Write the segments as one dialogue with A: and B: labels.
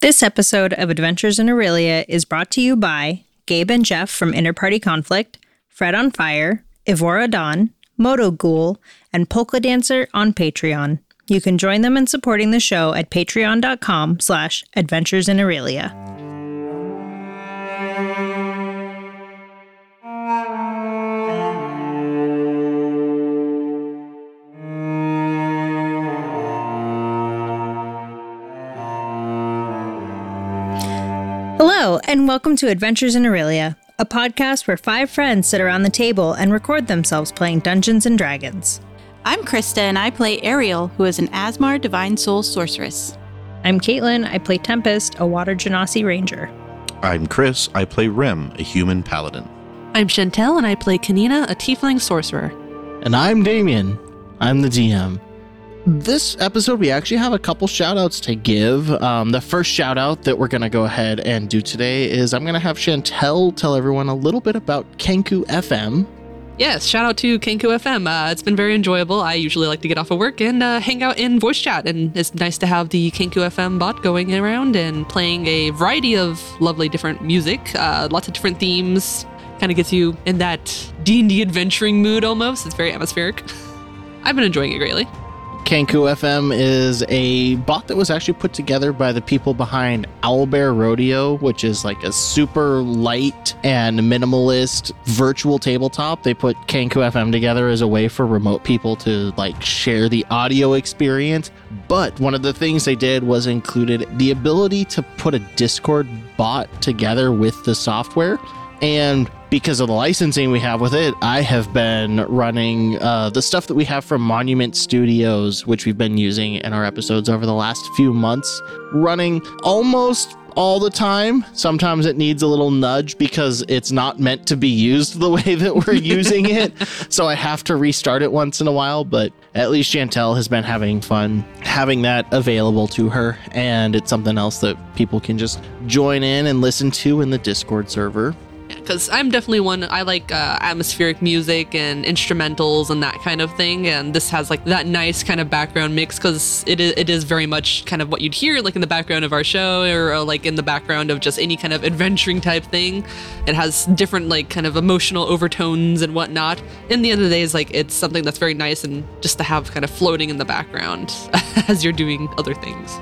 A: This episode of Adventures in Aurelia is brought to you by Gabe and Jeff from Interparty Conflict, Fred on Fire, Evora Dawn, Moto Ghoul, and Polka Dancer on Patreon. You can join them in supporting the show at patreon.com slash adventures in Aurelia. And welcome to Adventures in Aurelia, a podcast where five friends sit around the table and record themselves playing Dungeons and Dragons.
B: I'm Krista, and I play Ariel, who is an Aasimar Divine Soul Sorceress.
A: I'm Caitlin, I play Tempest, a Water Genasi Ranger.
C: I'm Chris. I play Rem, a human paladin.
D: I'm Chantel, and I play Kanina, a tiefling sorcerer.
E: And I'm Damien. I'm the DM. This episode, we actually have a couple shout outs to give. Um, the first shout out that we're going to go ahead and do today is I'm going to have Chantel tell everyone a little bit about Kenku FM.
D: Yes, shout out to Kenku FM. Uh, it's been very enjoyable. I usually like to get off of work and uh, hang out in voice chat, and it's nice to have the Kenku FM bot going around and playing a variety of lovely different music, uh, lots of different themes. Kind of gets you in that D&D adventuring mood almost. It's very atmospheric. I've been enjoying it greatly.
E: Kenku FM is a bot that was actually put together by the people behind Owlbear Rodeo, which is like a super light and minimalist virtual tabletop. They put Kenku FM together as a way for remote people to like share the audio experience. But one of the things they did was included the ability to put a Discord bot together with the software. And because of the licensing we have with it, I have been running uh, the stuff that we have from Monument Studios, which we've been using in our episodes over the last few months, running almost all the time. Sometimes it needs a little nudge because it's not meant to be used the way that we're using it. So I have to restart it once in a while, but at least Chantel has been having fun having that available to her. And it's something else that people can just join in and listen to in the Discord server
D: because I'm definitely one. I like uh, atmospheric music and instrumentals and that kind of thing. And this has like that nice kind of background mix because it is, it is very much kind of what you'd hear like in the background of our show or, like in the background of just any kind of adventuring type thing. It has different like kind of emotional overtones and whatnot. In the end of the day, is like it's something that's very nice and just to have kind of floating in the background as you're doing other things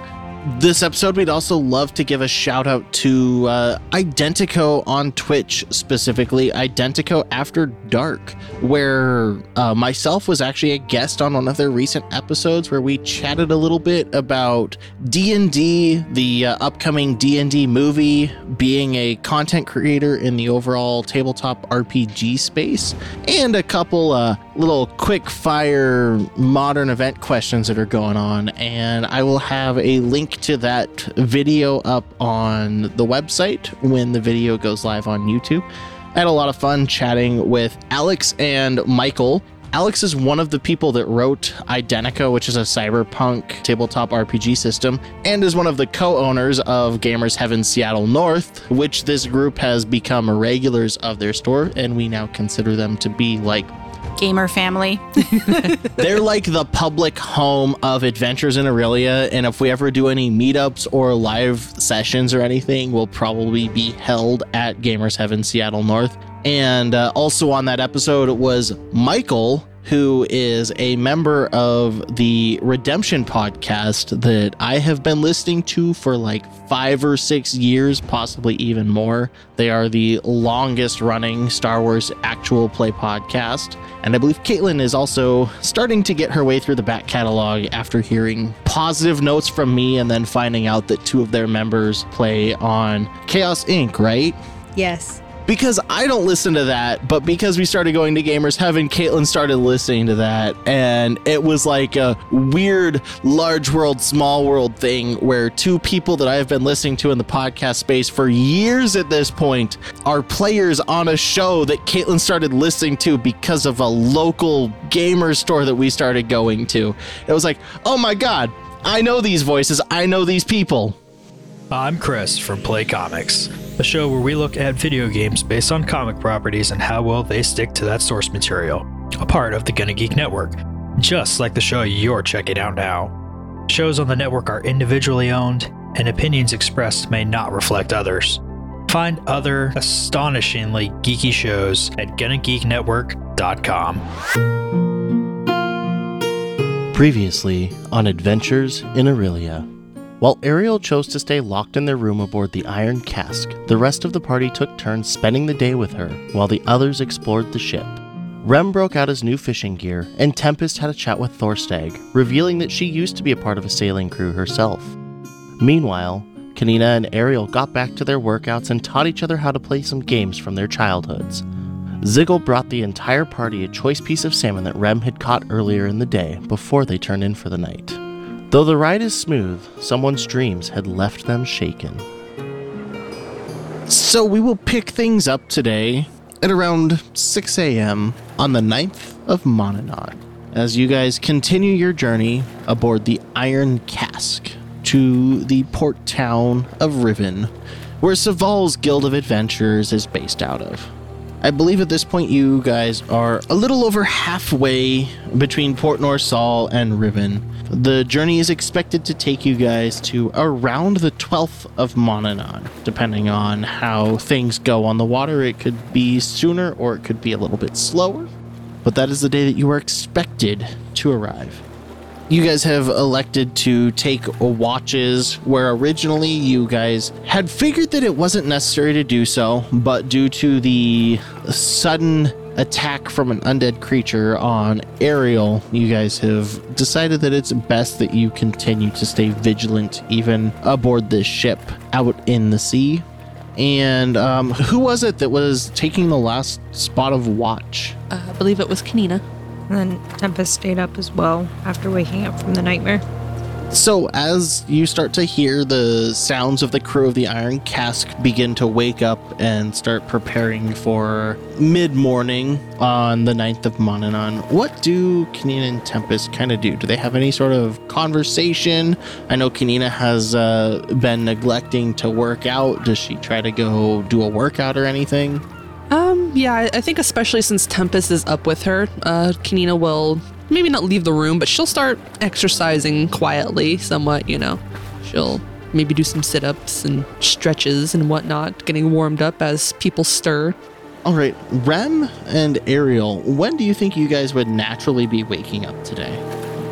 E: this episode, we'd also love to give a shout out to uh, Identico on Twitch, specifically Identico After Dark, where uh, myself was actually a guest on one of their recent episodes where we chatted a little bit about D&D, the uh, upcoming D&D movie, being a content creator in the overall tabletop RPG space, and a couple uh, little quick fire modern event questions that are going on. And I will have a link to that video up on the website when the video goes live on YouTube. I had a lot of fun chatting with Alex and Michael. Alex is one of the people that wrote Identica, which is a cyberpunk tabletop RPG system, and is one of the co owners of Gamers Heaven Seattle North, which this group has become regulars of their store, and we now consider them to be like
B: gamer family.
E: They're like the public home of Adventures in Aurelia, and if we ever do any meetups or live sessions or anything, will probably be held at Gamers Heaven Seattle North. And uh, also on that episode was Michael, who is a member of the Redemption podcast that I have been listening to for like five or six years, possibly even more. They are the longest running Star Wars actual play podcast. And I believe Caitlin is also starting to get her way through the back catalog after hearing positive notes from me and then finding out that two of their members play on Chaos Inc., right?
A: Yes
E: because I don't listen to that, but because we started going to Gamers Heaven, Caitlin started listening to that. And it was like a weird large world, small world thing where two people that I have been listening to in the podcast space for years at this point are players on a show that Caitlin started listening to because of a local gamer store that we started going to. It was like, oh my God, I know these voices, I know these people.
F: I'm Chris from Play Comics a show where we look at video games based on comic properties and how well they stick to that source material, a part of the Gonna Geek Network, just like the show you're checking out now. Shows on the network are individually owned and opinions expressed may not reflect others. Find other astonishingly geeky shows at GonnaGeekNetwork.com.
E: Previously on Adventures in Aurelia. While Ariel chose to stay locked in their room aboard the Iron Cask, the rest of the party took turns spending the day with her while the others explored the ship. Rem broke out his new fishing gear, and Tempest had a chat with Thorstag, revealing that she used to be a part of a sailing crew herself. Meanwhile, Kanina and Ariel got back to their workouts and taught each other how to play some games from their childhoods. Ziggle brought the entire party a choice piece of salmon that Rem had caught earlier in the day before they turned in for the night. Though the ride is smooth, someone's dreams had left them shaken. So we will pick things up today at around 6 a.m. on the 9th of Mononon as you guys continue your journey aboard the Iron Cask to the port town of Riven, where Saval's Guild of Adventurers is based out of. I believe at this point you guys are a little over halfway between Port Norsal and Riven. The journey is expected to take you guys to around the 12th of Mononon, depending on how things go on the water. It could be sooner or it could be a little bit slower, but that is the day that you are expected to arrive you guys have elected to take watches where originally you guys had figured that it wasn't necessary to do so, but due to the sudden attack from an undead creature on Ariel, you guys have decided that it's best that you continue to stay vigilant even aboard this ship out in the sea. And um, who was it that was taking the last spot of watch?
D: Uh, I believe it was Kanina.
A: And then Tempest stayed up as well after waking up from the nightmare.
E: So, as you start to hear the sounds of the crew of the Iron Cask begin to wake up and start preparing for mid morning on the 9th of Mononon, what do Kanina and Tempest kind of do? Do they have any sort of conversation? I know Kanina has uh, been neglecting to work out. Does she try to go do a workout or anything?
D: Um, yeah, I- I think especially since Tempest is up with her, uh, Kanina will maybe not leave the room, but she'll start exercising quietly, somewhat, you know. She'll maybe do some sit ups and stretches and whatnot, getting warmed up as people stir.
E: All right, Rem and Ariel, when do you think you guys would naturally be waking up today?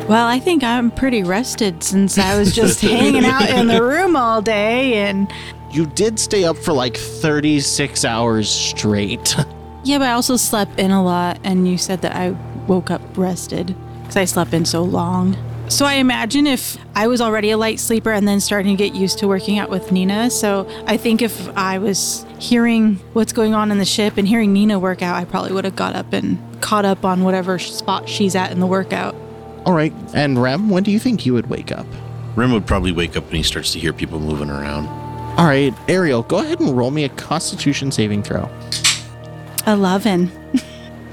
B: Well, I think I'm pretty rested since I was just hanging out in the room all day and
E: You did stay up for like 36 hours straight.
B: yeah, but I also slept in a lot and you said that I woke up rested cuz I slept in so long. So I imagine if I was already a light sleeper and then starting to get used to working out with Nina, so I think if I was hearing what's going on in the ship and hearing Nina work out, I probably would have got up and caught up on whatever spot she's at in the workout.
E: All right, and Rem, when do you think you would wake up?
C: Rem would probably wake up when he starts to hear people moving around.
E: All right, Ariel, go ahead and roll me a constitution saving throw.
B: 11.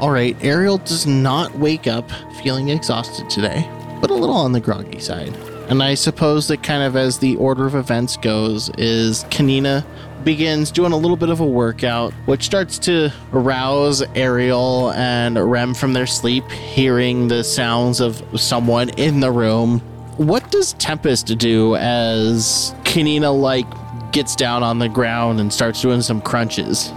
E: All right, Ariel does not wake up feeling exhausted today, but a little on the groggy side. And I suppose that kind of as the order of events goes is Kanina begins doing a little bit of a workout, which starts to arouse Ariel and Rem from their sleep, hearing the sounds of someone in the room. What does Tempest do as Kanina like gets down on the ground and starts doing some crunches?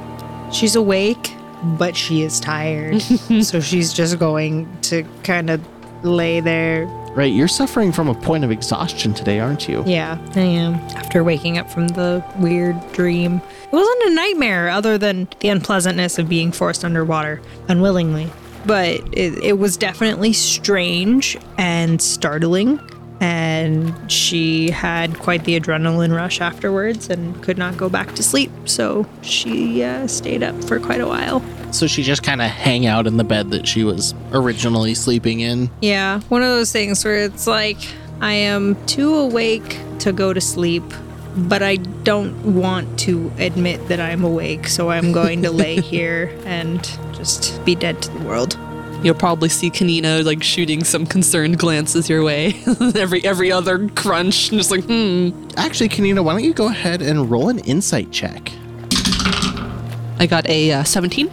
A: She's awake, but she is tired. so she's just going to kind of lay there.
E: Right, you're suffering from a point of exhaustion today, aren't you?
A: Yeah, I am. After waking up from the weird dream. It wasn't a nightmare other than the unpleasantness of being forced underwater unwillingly. But it, it was definitely strange and startling. And she had quite the adrenaline rush afterwards and could not go back to sleep. So she uh, stayed up for quite a while.
E: So she just kind of hang out in the bed that she was originally sleeping in.
A: Yeah, one of those things where it's like I am too awake to go to sleep, but I don't want to admit that I'm awake, so I'm going to lay here and just be dead to the world.
D: You'll probably see Kanina like shooting some concerned glances your way. every every other crunch, just like, hmm.
E: Actually, Kanina, why don't you go ahead and roll an insight check?
D: I got a uh, 17.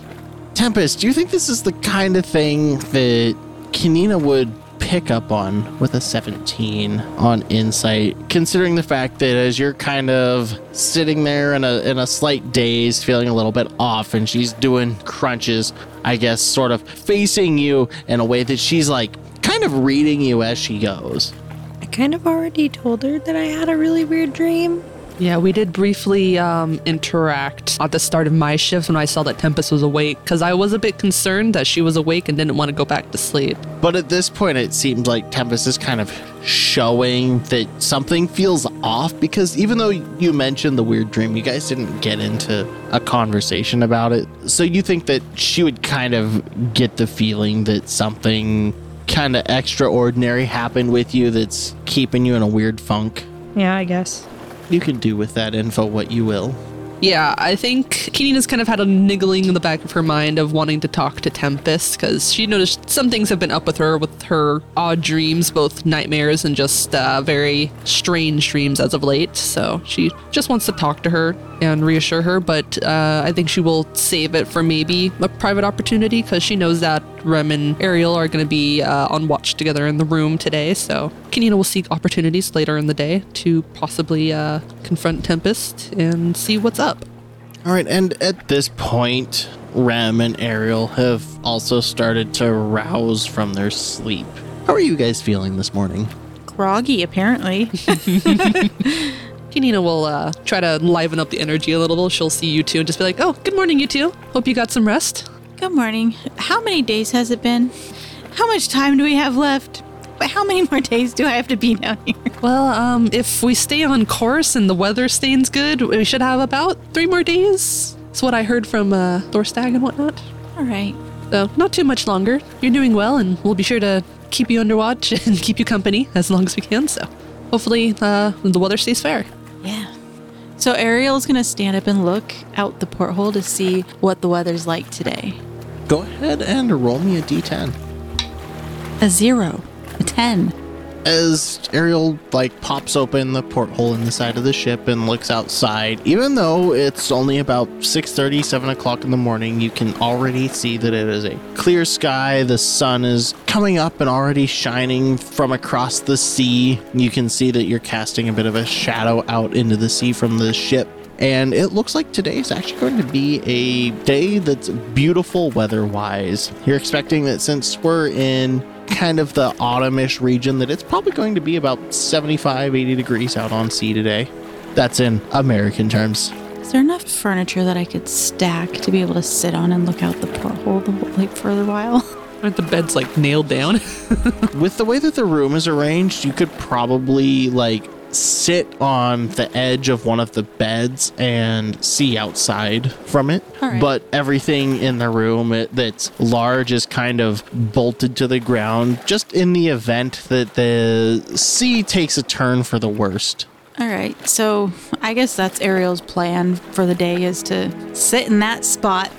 E: Tempest, do you think this is the kind of thing that Kanina would pick up on with a 17 on insight, considering the fact that as you're kind of sitting there in a in a slight daze, feeling a little bit off, and she's doing crunches, I guess, sort of facing you in a way that she's like kind of reading you as she goes.
A: I kind of already told her that I had a really weird dream.
D: Yeah, we did briefly um, interact at the start of my shift when I saw that Tempest was awake because I was a bit concerned that she was awake and didn't want to go back to sleep.
E: But at this point, it seems like Tempest is kind of showing that something feels off because even though you mentioned the weird dream, you guys didn't get into a conversation about it. So you think that she would kind of get the feeling that something kind of extraordinary happened with you that's keeping you in a weird funk.
A: Yeah, I guess.
E: You can do with that info what you will.
D: Yeah, I think Kanina's kind of had a niggling in the back of her mind of wanting to talk to Tempest because she noticed some things have been up with her with her odd dreams, both nightmares and just uh, very strange dreams as of late. So she just wants to talk to her and reassure her, but uh, I think she will save it for maybe a private opportunity because she knows that Rem and Ariel are going to be uh, on watch together in the room today. So Kanina will seek opportunities later in the day to possibly uh, confront Tempest and see what's up.
E: All right, and at this point, Rem and Ariel have also started to rouse from their sleep. How are you guys feeling this morning?
B: Groggy, apparently.
D: Kanina will uh, try to liven up the energy a little. She'll see you two and just be like, "Oh, good morning, you two. Hope you got some rest."
B: Good morning. How many days has it been? How much time do we have left? But how many more days do I have to be down here?
D: Well, um, if we stay on course and the weather stays good, we should have about three more days. That's what I heard from uh, Thorstag and whatnot.
B: All right.
D: So not too much longer. You're doing well, and we'll be sure to keep you under watch and keep you company as long as we can. So hopefully uh, the weather stays fair.
B: Yeah. So Ariel's gonna stand up and look out the porthole to see what the weather's like today.
E: Go ahead and roll me a d10.
B: A zero, a ten.
E: As Ariel like pops open the porthole in the side of the ship and looks outside, even though it's only about 6:30, 7 o'clock in the morning, you can already see that it is a clear sky. The sun is coming up and already shining from across the sea. You can see that you're casting a bit of a shadow out into the sea from the ship. And it looks like today is actually going to be a day that's beautiful weather wise. You're expecting that since we're in kind of the autumnish region, that it's probably going to be about 75, 80 degrees out on sea today. That's in American terms.
B: Is there enough furniture that I could stack to be able to sit on and look out the porthole the, like for a while?
D: Aren't the beds like nailed down?
E: With the way that the room is arranged, you could probably like sit on the edge of one of the beds and see outside from it.
B: Right.
E: But everything in the room it, that's large is kind of bolted to the ground just in the event that the sea takes a turn for the worst.
B: All right. So I guess that's Ariel's plan for the day is to sit in that spot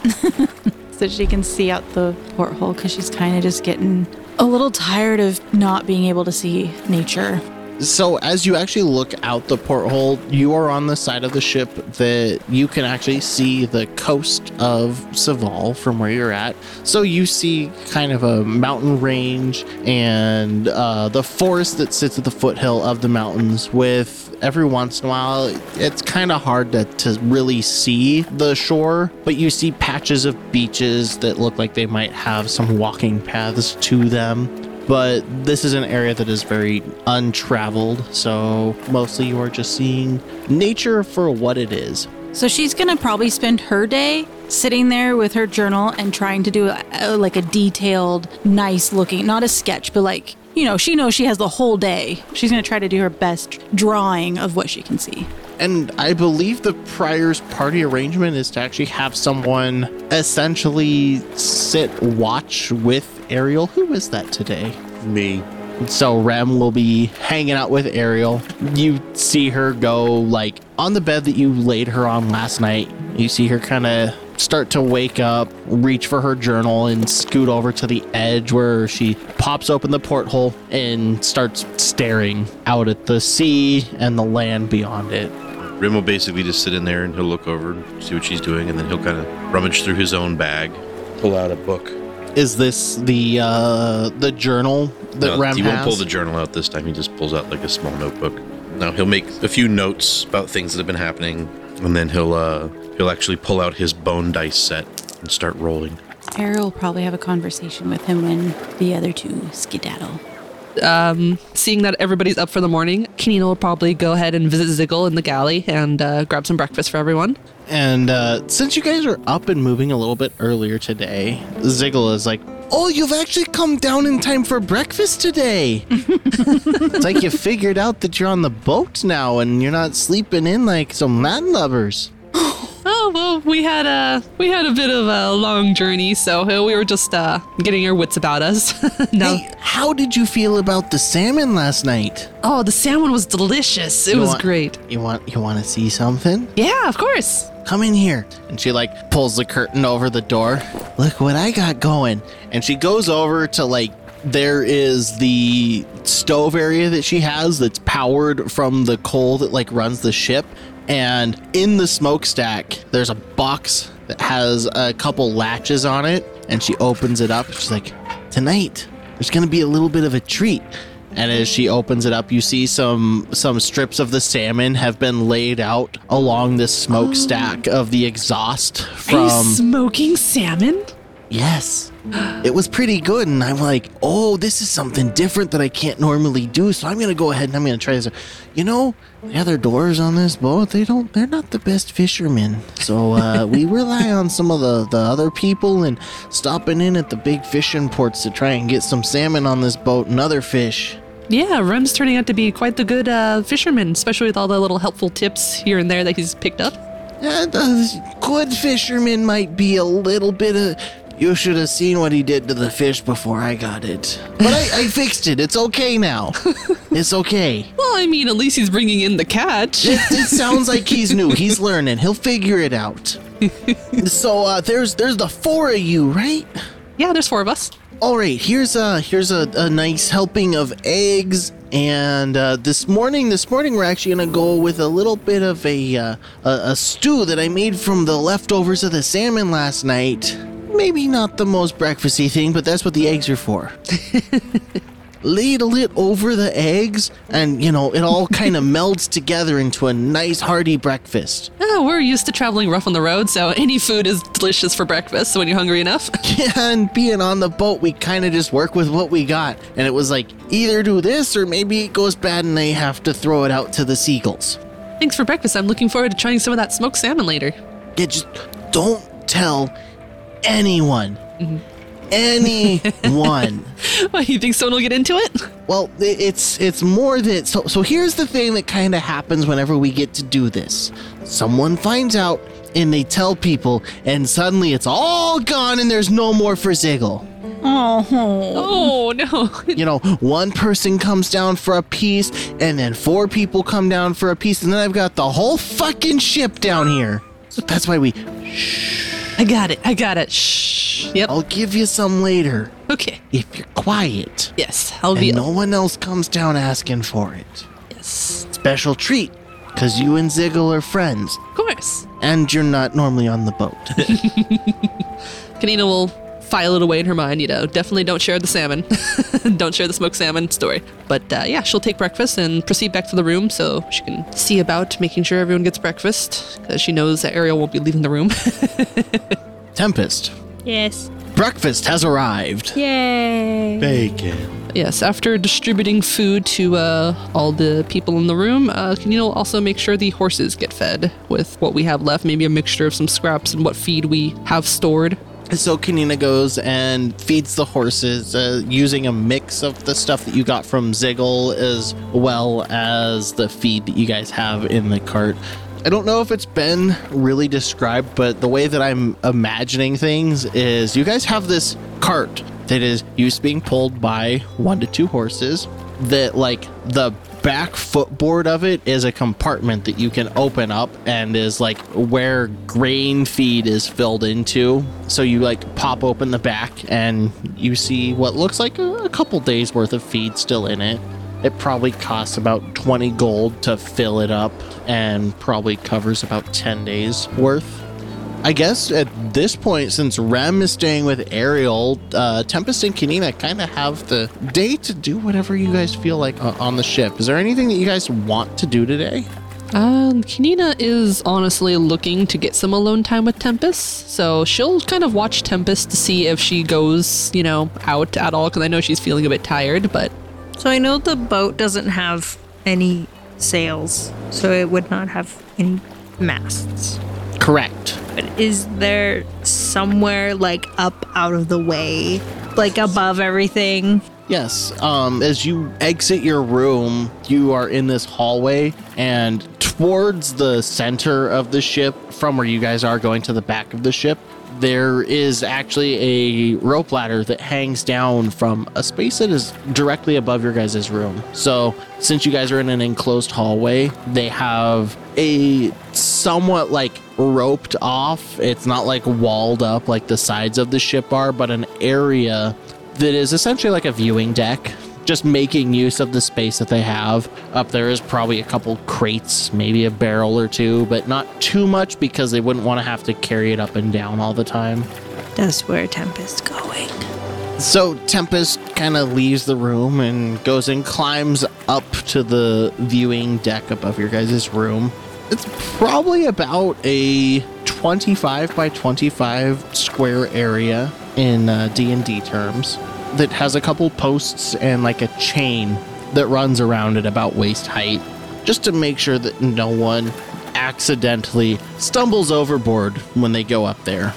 B: so she can see out the porthole because she's kind of just getting a little tired of not being able to see nature.
E: So as you actually look out the porthole, you are on the side of the ship that you can actually see the coast of Saval from where you're at. So you see kind of a mountain range and uh, the forest that sits at the foothill of the mountains. With every once in a while, it's kind of hard to, to really see the shore, but you see patches of beaches that look like they might have some walking paths to them but this is an area that is very untraveled, so mostly you are just seeing nature for what it is.
B: So she's to probably spend her day sitting there with her journal and trying to do a, like a detailed, nice looking, not a sketch, but like, you know, she knows she has the whole day. She's going to try to do her best drawing of what she can see.
E: And I believe the Prior's party arrangement is to actually have someone essentially sit watch with Ariel. Who is that today?
C: Me.
E: So Rem will be hanging out with Ariel. You see her go like on the bed that you laid her on last night. You see her kind of start to wake up, reach for her journal, and scoot over to the edge where she pops open the porthole and starts staring out at the sea and the land beyond it.
C: Rem will basically just sit in there and he'll look over, and see what she's doing, and then he'll kind of rummage through his own bag, pull out a book.
E: Is this the uh, the journal that
C: No,
E: Rem
C: he won't
E: has?
C: pull the journal out this time. He just pulls out like a small notebook. Now he'll make a few notes about things that have been happening, and then he'll uh he'll actually pull out his bone dice set and start rolling.
B: Ariel will probably have a conversation with him when the other two skedaddle.
D: Seeing that everybody's up for the morning, Kanina will probably go ahead and visit Ziggle in the galley and uh, grab some breakfast for everyone.
E: And uh, since you guys are up and moving a little bit earlier today, Ziggle is like, Oh, you've actually come down in time for breakfast today. it's like you figured out that you're on the boat now and you're not sleeping in like some landlubbers.
D: Oh well, we had a we had a bit of a long journey, so uh, we were just uh, getting our wits about us. no,
E: Hey, how did you feel about the salmon last night?
D: oh, the salmon was delicious. It
E: You
D: was
E: want-
D: great.
E: You want you want to see something?
D: Yeah, of course.
E: Come in here. And she like pulls the curtain over the door. Look what I got going. And she goes over to like there is the stove area that she has that's powered from the coal that like runs the ship. And in the smokestack, there's a box that has a couple latches on it. And she opens it up. She's like, Tonight, there's gonna be a little bit of a treat. And as she opens it up, you see some some strips of the salmon have been laid out along this smokestack of the exhaust
D: Are you
E: from
D: smoking salmon?
E: Yes. It was pretty good and I'm like, "Oh, this is something different that I can't normally do, so I'm going to go ahead and I'm going to try this." You know, the other doors on this boat, they don't they're not the best fishermen. So, uh, we rely on some of the the other people and stopping in at the big fishing ports to try and get some salmon on this boat and other fish.
D: Yeah, Rem's turning out to be quite the good uh, fisherman, especially with all the little helpful tips here and there that he's picked up.
E: And a good fisherman might be a little bit of. You should have seen what he did to the fish before I got it. But I, I fixed it. It's okay now. It's okay.
D: Well, I mean, at least he's bringing in the catch.
E: It, it sounds like he's new. He's learning. He'll figure it out. So uh, there's there's the four of you, right?
D: yeah, there's four of us.
E: All right. Here's a here's a, a nice helping of eggs. And uh, this morning, this morning we're actually gonna go with a little bit of a, uh, a a stew that I made from the leftovers of the salmon last night. Maybe not the most breakfasty thing, but that's what the eggs are for. Ladle it over the eggs, and you know it all kind of melds together into a nice hearty breakfast.
D: Oh, we're used to traveling rough on the road, so any food is delicious for breakfast when you're hungry enough.
E: and being on the boat, we kind of just work with what we got. And it was like, either do this or maybe it goes bad and they have to throw it out to the seagulls.
D: Thanks for breakfast. I'm looking forward to trying some of that smoked salmon later.
E: Yeah, just don't tell anyone. Mm-hmm. Anyone.
D: What, you think someone will get into it?
E: well, it's it's more that so so here's the thing that kind of happens whenever we get to do this. Someone finds out and they tell people and suddenly it's all gone and there's no more for Ziggle.
D: Oh. oh, no.
E: you know, one person comes down for a piece, and then four people come down for a piece, and then I've got the whole fucking ship down here. So that's why we. Shh.
D: I got it. I got it. Shh. Yep.
E: I'll give you some later
D: Okay.
E: if you're quiet,
D: Yes, I'll be.
E: and no one else comes down asking for it.
D: Yes.
E: Special treat, cause you and Ziggle are friends,
D: Of course.
E: and you're not normally on the boat.
D: Kanina will file it away in her mind, you know, definitely don't share the salmon. don't share the smoked salmon story. But uh, yeah, she'll take breakfast and proceed back to the room so she can see about making sure everyone gets breakfast because she knows that Ariel won't be leaving the room.
E: Tempest,
A: Yes.
E: breakfast has arrived.
A: Yay.
C: Bacon.
D: yes, after distributing food to uh, all the people in the room, uh, Kanina will also make sure the horses get fed with what we have left, maybe a mixture of some scraps and what feed we have stored.
E: So Kanina goes and feeds the horses uh, using a mix of the stuff that you got from Ziggle as well as the feed that you guys have in the cart. I don't know if it's been really described, but the way that I'm imagining things is you guys have this cart that is used being pulled by one to two horses that like the back footboard of it is a compartment that you can open up and is like where grain feed is filled into. So you like pop open the back and you see what looks like a couple days worth of feed still in it it probably costs about 20 gold to fill it up and probably covers about 10 days worth I guess at this point, since Rem is staying with Ariel, uh, Tempest and Kanina kind of have the day to do whatever you guys feel like uh, on the ship. Is there anything that you guys want to do today?
D: Um, Kanina is honestly looking to get some alone time with Tempest, so she'll kind of watch Tempest to see if she goes, you know, out at all, because I know she's feeling a bit tired, but
A: So I know the boat doesn't have any sails, so it would not have any masts.
E: Correct.
A: But is there somewhere like up out of the way, like above everything?
E: Yes. Um, as you exit your room, you are in this hallway, and towards the center of the ship, from where you guys are going to the back of the ship, there is actually a rope ladder that hangs down from a space that is directly above your guys' room. So, since you guys are in an enclosed hallway, they have a somewhat like roped off, it's not like walled up like the sides of the ship are, but an area that is essentially like a viewing deck just making use of the space that they have. Up there is probably a couple crates maybe a barrel or two but not too much because they wouldn't want to have to carry it up and down all the time.
A: That's where Tempest's going.
E: so tempest kind of leaves the room and goes and climbs up to the viewing deck above your guys' room. It's probably about a 25 by 25 square area in uh, d&d terms that has a couple posts and like a chain that runs around at about waist height just to make sure that no one accidentally stumbles overboard when they go up there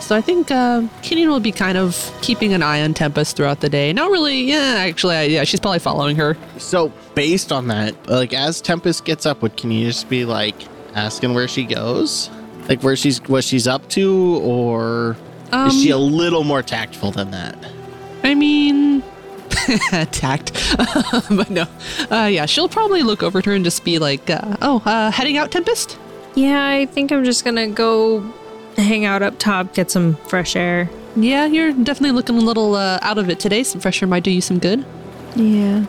D: So I think uh, will be kind of keeping an eye on Tempest throughout the day. Not really, yeah, actually, I, yeah, she's probably following her.
E: So based on that, like as Tempest gets up, would can you just be like asking where she goes, like where she's what she's up to, or is she a little more tactful than that?
D: I mean, tact, but no, uh, yeah, she'll probably look over to her and just be like, uh, "Oh, uh, heading out, Tempest."
A: Yeah, I think I'm just gonna go hang out up top, get some fresh air.
D: Yeah, you're definitely looking a little uh, out of it today. Some fresh air might do you some good.
A: Yeah.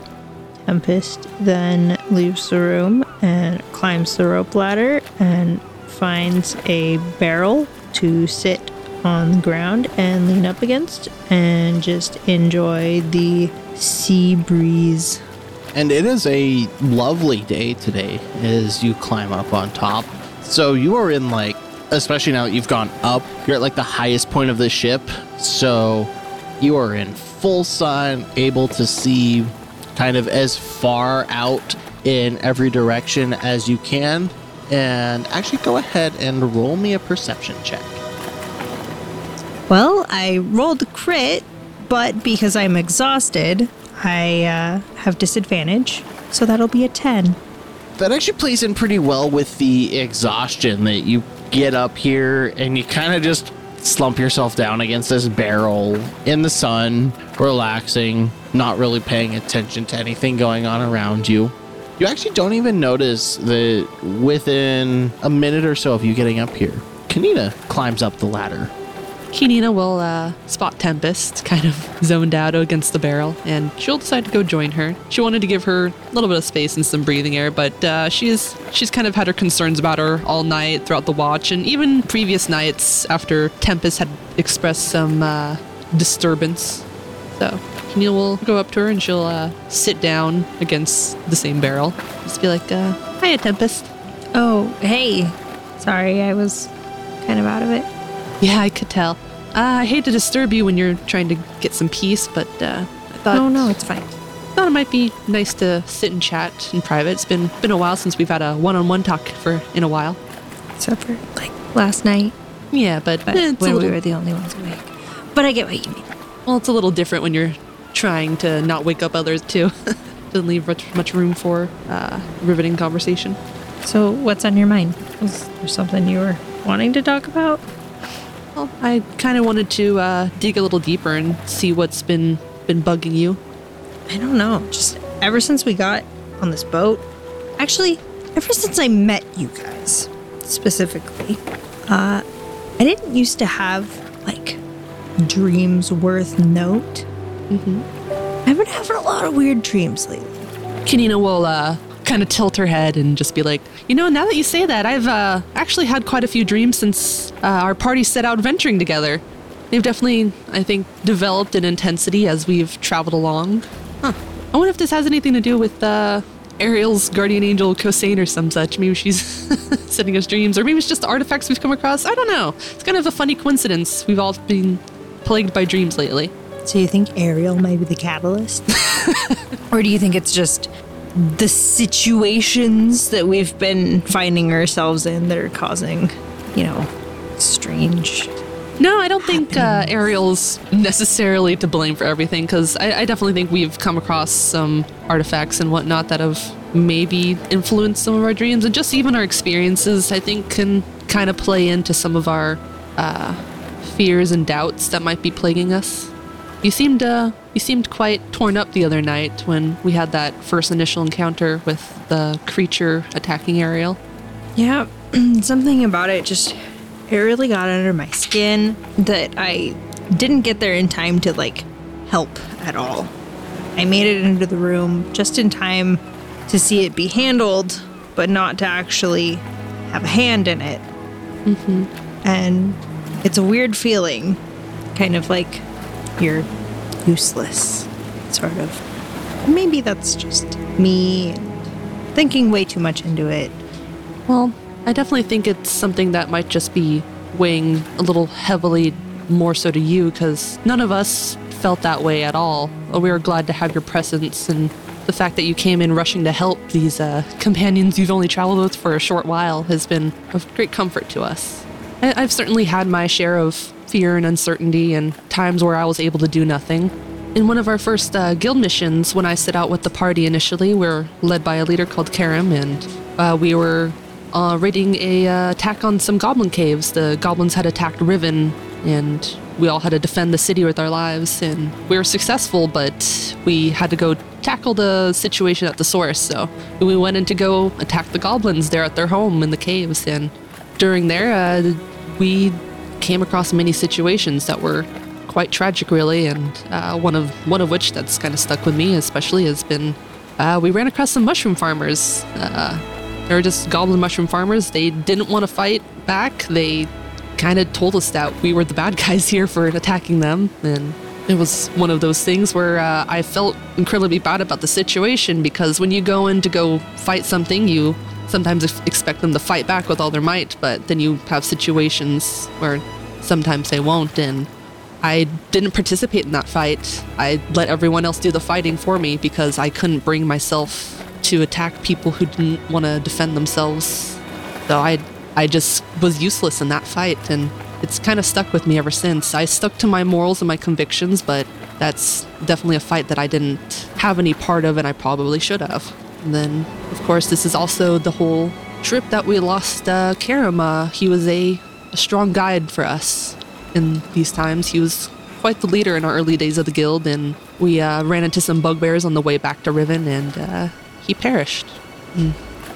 A: Tempest then leaves the room and climbs the rope ladder and finds a barrel to sit on the ground and lean up against and just enjoy the sea breeze.
E: And it is a lovely day today as you climb up on top. So you are in like, especially now that you've gone up, you're at like the highest point of the ship. So you are in full sun, able to see kind of as far out in every direction as you can. And actually go ahead and roll me a perception check.
A: Well, I rolled crit, but because I'm exhausted, I uh, have disadvantage. So that'll be a 10.
E: that actually plays in pretty well with the exhaustion that you get up here and you kind of just slump yourself down against this barrel in the sun, relaxing, not really paying attention to anything going on around you. You actually don't even notice that within a minute or so of you getting up here, Kanina climbs up the ladder.
D: Kanina will uh, spot Tempest, kind of zoned out against the barrel, and she'll decide to go join her. She wanted to give her a little bit of space and some breathing air, but uh, she's she's kind of had her concerns about her all night throughout the watch, and even previous nights after Tempest had expressed some uh, disturbance. So Kanina will go up to her and she'll uh, sit down against the same barrel. Just be like, uh, "Hiya, Tempest."
A: Oh, hey. Sorry, I was kind of out of it.
D: Yeah, I could tell. Uh, I hate to disturb you when you're trying to get some peace, but uh, I thought
A: Oh, no, it's fine.
D: thought it might be nice to sit and chat in private. It's been been a while since we've had a one-on-one talk for in a while.
A: Except for, like, last night,
D: Yeah, but,
A: but
D: eh,
A: when
D: little,
A: we were the only ones awake. But I get what you mean.
D: well, it's a little different when you're trying to not wake up others too. Doesn't leave much, much room for uh, riveting conversation.
A: So, what's on your mind? Was there something you were wanting to talk about?
D: Well, I kind of wanted to uh, dig a little deeper and see what's been been bugging you.
A: I don't know. Just ever since we got on this boat, actually, ever since I met you guys specifically, uh, I didn't used to have like dreams worth note. Mm-hmm. I've been having a lot of weird dreams lately.
D: Kanina will uh, kind of tilt her head and just be like, you know, now that you say that, I've uh, actually had quite a few dreams since uh, our party set out venturing together. They've definitely, I think, developed in intensity as we've traveled along. Huh. I wonder if this has anything to do with uh, Ariel's guardian angel, Kosane, or some such. Maybe she's sending us dreams, or maybe it's just the artifacts we've come across. I don't know. It's kind of a funny coincidence. We've all been plagued by dreams lately.
A: So you think Ariel might be the catalyst? or do you think it's just the situations that we've been finding ourselves in that are causing, you know, strange
D: no, I don't think uh, Ariel's necessarily to blame for everything because I, I, definitely think we've come across some artifacts and whatnot that have maybe influenced some of our dreams and just even our experiences. I think can kind of play into some of our uh, fears and doubts that might be plaguing us. You seemed uh, you seemed quite torn up the other night when we had that first initial encounter with the creature attacking Ariel.
A: Yeah, something about it just it really got under my skin that I didn't get there in time to like help at all. I made it into the room just in time to see it be handled, but not to actually have a hand in it. Mm-hmm. And it's a weird feeling, kind of like you're useless, sort of. Maybe that's just me thinking way too much into it.
D: Well, I definitely think it's something that might just be weighing a little heavily more so to you because none of us felt that way at all. We were glad to have your presence and the fact that you came in rushing to help these uh, companions you've only traveled with for a short while has been of great comfort to us. I- I've certainly had my share of fear and uncertainty and times where I was able to do nothing. In one of our first uh, guild missions, when I set out with the party initially, we are led by a leader called Karim, and uh, we were uh, raiding a uh, attack on some goblin caves. The goblins had attacked Riven, and we all had to defend the city with our lives. And we were successful, but we had to go tackle the situation at the source. So we went in to go attack the goblins there at their home in the caves. And during there, uh, we came across many situations that were quite tragic, really. And uh, one of one of which that's kind of stuck with me, especially, has been uh, we ran across some mushroom farmers. Uh, they were just goblin mushroom farmers. They didn't want to fight back. They kind of told us that we were the bad guys here for attacking them. And it was one of those things where uh, I felt incredibly bad about the situation because when you go in to go fight something, you sometimes expect them to fight back with all their might, but then you have situations where sometimes they won't. And I didn't participate in that fight. I let everyone else do the fighting for me because I couldn't bring myself to attack people who didn't want to defend themselves. So I I just was useless in that fight and it's kind of stuck with me ever since. I stuck to my morals and my convictions, but that's definitely a fight that I didn't have any part of and I probably should have. And then, of course, this is also the whole trip that we lost uh, Karim. Uh, he was a, a strong guide for us in these times. He was quite the leader in our early days of the guild, and we uh, ran into some bugbears on the way back to Riven, and uh, he perished. And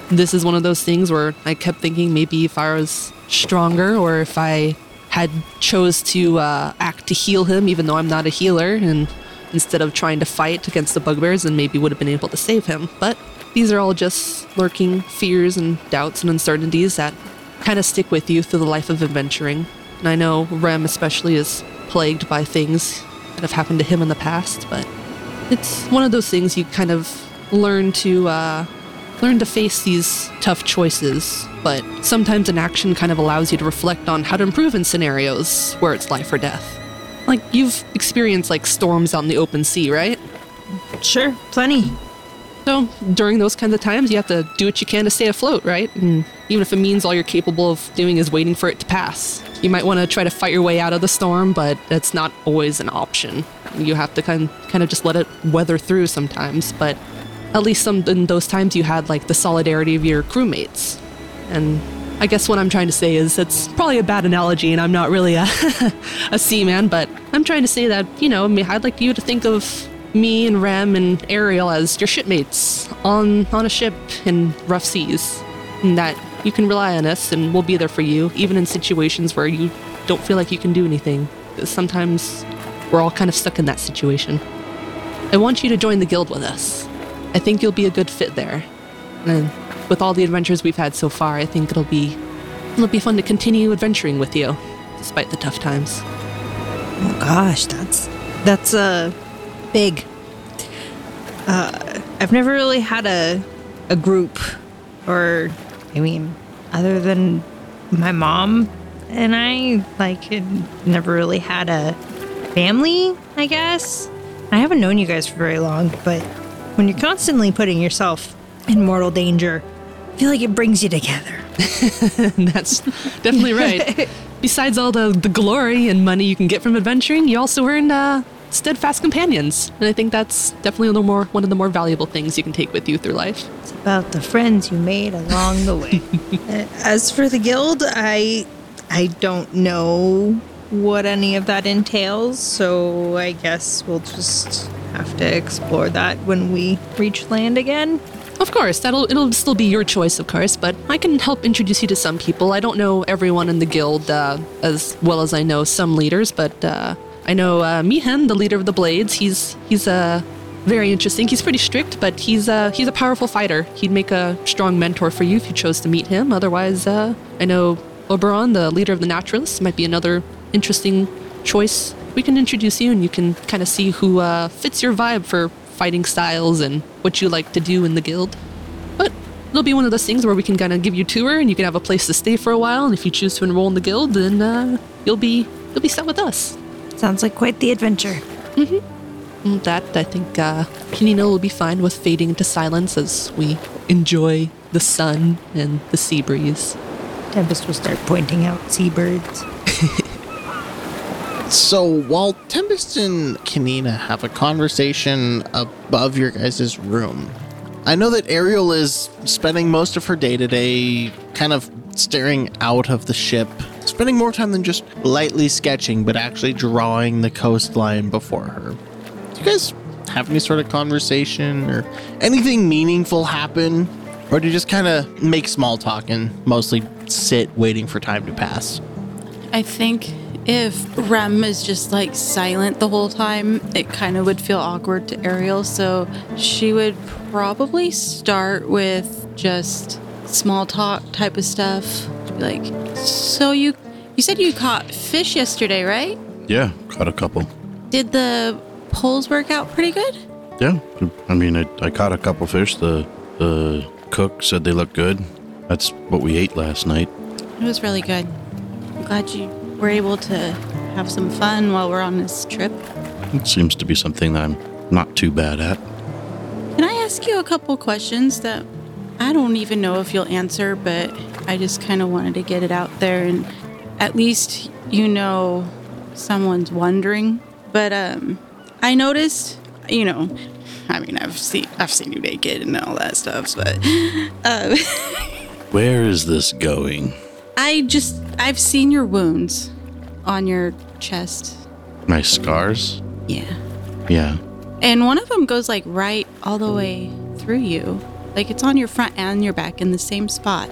D: this is one of those things where I kept thinking maybe if I was stronger or if I had chose to uh, act to heal him, even though I'm not a healer, and instead of trying to fight against the bugbears, and maybe would have been able to save him. But these are all just lurking fears and doubts and uncertainties that kind of stick with you through the life of adventuring. And I know Rem especially is plagued by things that have happened to him in the past, but it's one of those things you kind of learn to uh, learn to face these tough choices. But sometimes an action kind of allows you to reflect on how to improve in scenarios where it's life or death. Like you've experienced like storms in the open sea, right?
A: Sure, plenty.
D: So during those kinds of times, you have to do what you can to stay afloat, right? And even if it means all you're capable of doing is waiting for it to pass. You might want to try to fight your way out of the storm, but that's not always an option. You have to kind kind of just let it weather through sometimes. But at least some in those times you had like the solidarity of your crewmates. And I guess what I'm trying to say is it's probably a bad analogy, and I'm not really a, a seaman, but I'm trying to say that, you know, I'd like you to think of me and Rem and Ariel as your shipmates on, on a ship in rough seas. And that you can rely on us and we'll be there for you, even in situations where you don't feel like you can do anything. Sometimes we're all kind of stuck in that situation. I want you to join the guild with us. I think you'll be a good fit there. And with all the adventures we've had so far, I think it'll be it'll be fun to continue adventuring with you, despite the tough times.
A: Oh gosh, that's that's uh big. Uh, I've never really had a a group, or I mean, other than my mom and I, like, never really had a family. I guess I haven't known you guys for very long, but when you're constantly putting yourself in mortal danger, I feel like it brings you together.
D: That's definitely right. Besides all the, the glory and money you can get from adventuring, you also earn uh, steadfast companions. And I think that's definitely a little more one of the more valuable things you can take with you through life.
A: It's about the friends you made along the way. As for the guild, I I don't know what any of that entails, so I guess we'll just have to explore that when we reach land again.
D: Of course, that'll it'll still be your choice, of course, but I can help introduce you to some people. I don't know everyone in the guild uh, as well as I know some leaders, but uh, I know uh, Mihan, the leader of the Blades. He's he's uh, very interesting. He's pretty strict, but he's uh, he's a powerful fighter. He'd make a strong mentor for you if you chose to meet him. Otherwise, uh, I know Oberon, the leader of the Naturalists, might be another interesting choice. We can introduce you, and you can kind of see who uh, fits your vibe for fighting styles and what you like to do in the guild. But it'll be one of those things where we can kind of give you a tour, and you can have a place to stay for a while. And if you choose to enroll in the guild, then uh, you'll be you'll be set with us.
A: Sounds like quite the adventure.
D: And That I think uh, Kanina will be fine with fading into silence as we enjoy the sun and the sea breeze.
A: Tempest will start pointing out seabirds.
E: So while Tempest and Kanina have a conversation above your guys' room, I know that Ariel is spending most of her day today kind of staring out of the ship, spending more time than just lightly sketching, but actually drawing the coastline before her. Do you guys have any sort of conversation or anything meaningful happen? Or do you just kind of make small talk and mostly sit waiting for time to pass?
B: I think if Rem is just like silent the whole time, it kind of would feel awkward to Ariel. So she would probably start with just small talk type of stuff. Like, "So you, you said you caught fish yesterday, right?
C: Yeah, caught a couple.
B: Did the poles work out pretty good?"
C: Yeah, I mean, I, I caught a couple fish. The the cook said they looked good. That's what we ate last night.
B: It was really good. I'm glad you were able to have some fun while we're on this trip.
C: It seems to be something that I'm not too bad at.
B: Can I ask you a couple questions that I don't even know if you'll answer, but I just kind of wanted to get it out there and at least you know someone's wondering. But um I noticed, you know, I mean, I've seen I've seen you naked and all that stuff, but uh,
C: Where is this going?
B: I just I've seen your wounds on your chest.
C: My scars?
B: Yeah.
C: Yeah.
B: And one of them goes like right all the way through you. Like it's on your front and your back in the same spot.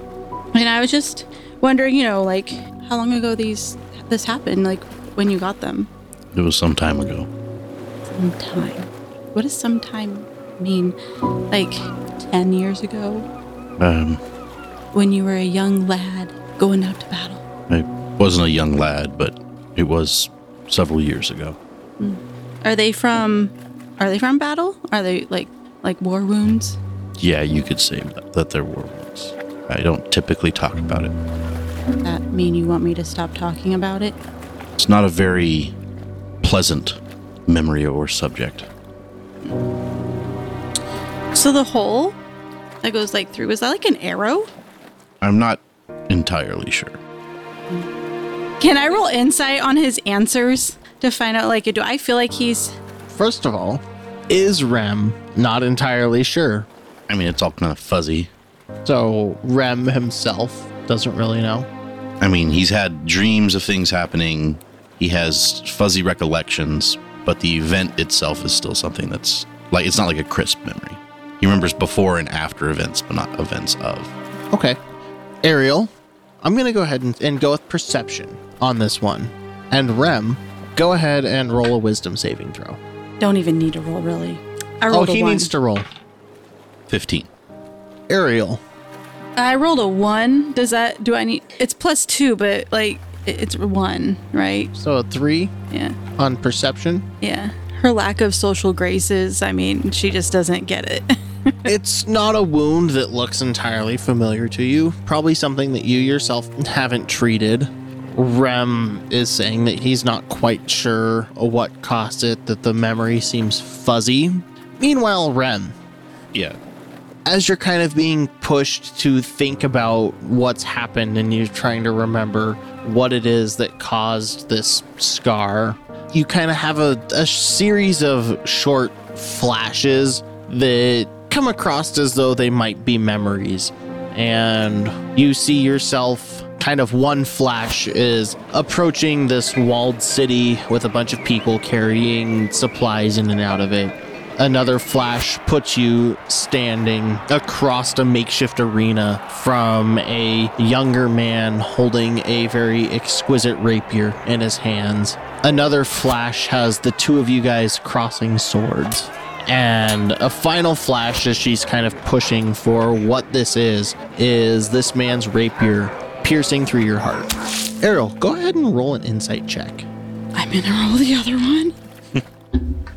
B: And I was just wondering, you know, like how long ago these this happened, like when you got them.
C: It was some time ago.
B: Some time. What does some time mean? Like 10 years ago
C: Um,
B: when you were a young lad going out to battle.
C: I wasn't a young lad, but it was several years ago.
B: Are they from are they from battle? Are they like like war wounds?
C: Yeah, you could say that, that were ones. I don't typically talk about it.
B: That mean you want me to stop talking about it?
C: It's not a very pleasant memory or subject.
B: So the hole that goes like through is that like an arrow?
C: I'm not entirely sure.
B: Can I roll insight on his answers to find out like do I feel like he's
E: First of all, is Rem not entirely sure?
C: I mean, it's all kind of fuzzy.
E: So Rem himself doesn't really know.
C: I mean, he's had dreams of things happening. He has fuzzy recollections, but the event itself is still something that's like it's not like a crisp memory. He remembers before and after events, but not events of.
E: Okay. Ariel, I'm going to go ahead and, and go with perception on this one. And Rem, go ahead and roll a wisdom saving throw.
B: don't even need to roll really. I
E: Oh, he
B: a one.
E: needs to roll.
C: 15.
E: Ariel.
B: I rolled a one. Does that, do I need, it's plus two, but like, it- it's one, right?
E: So a three
B: Yeah.
E: on perception.
B: Yeah. Her lack of social graces, I mean, she just doesn't get it.
E: It's not a wound that looks entirely familiar to you. Probably something that you yourself haven't treated. Rem is saying that he's not quite sure what caused it, that the memory seems fuzzy. Meanwhile, Rem,
C: Yeah.
E: As you're kind of being pushed to think about what's happened and you're trying to remember what it is that caused this scar, you kind of have a, a series of short flashes that come across as though they might be memories. And you see yourself kind of one flash is approaching this walled city with a bunch of people carrying supplies in and out of it. Another flash puts you standing across a makeshift arena from a younger man holding a very exquisite rapier in his hands. Another flash has the two of you guys crossing swords. And a final flash as she's kind of pushing for what this is, is this man's rapier piercing through your heart. Ariel, go ahead and roll an insight check.
B: I'm gonna roll the other one.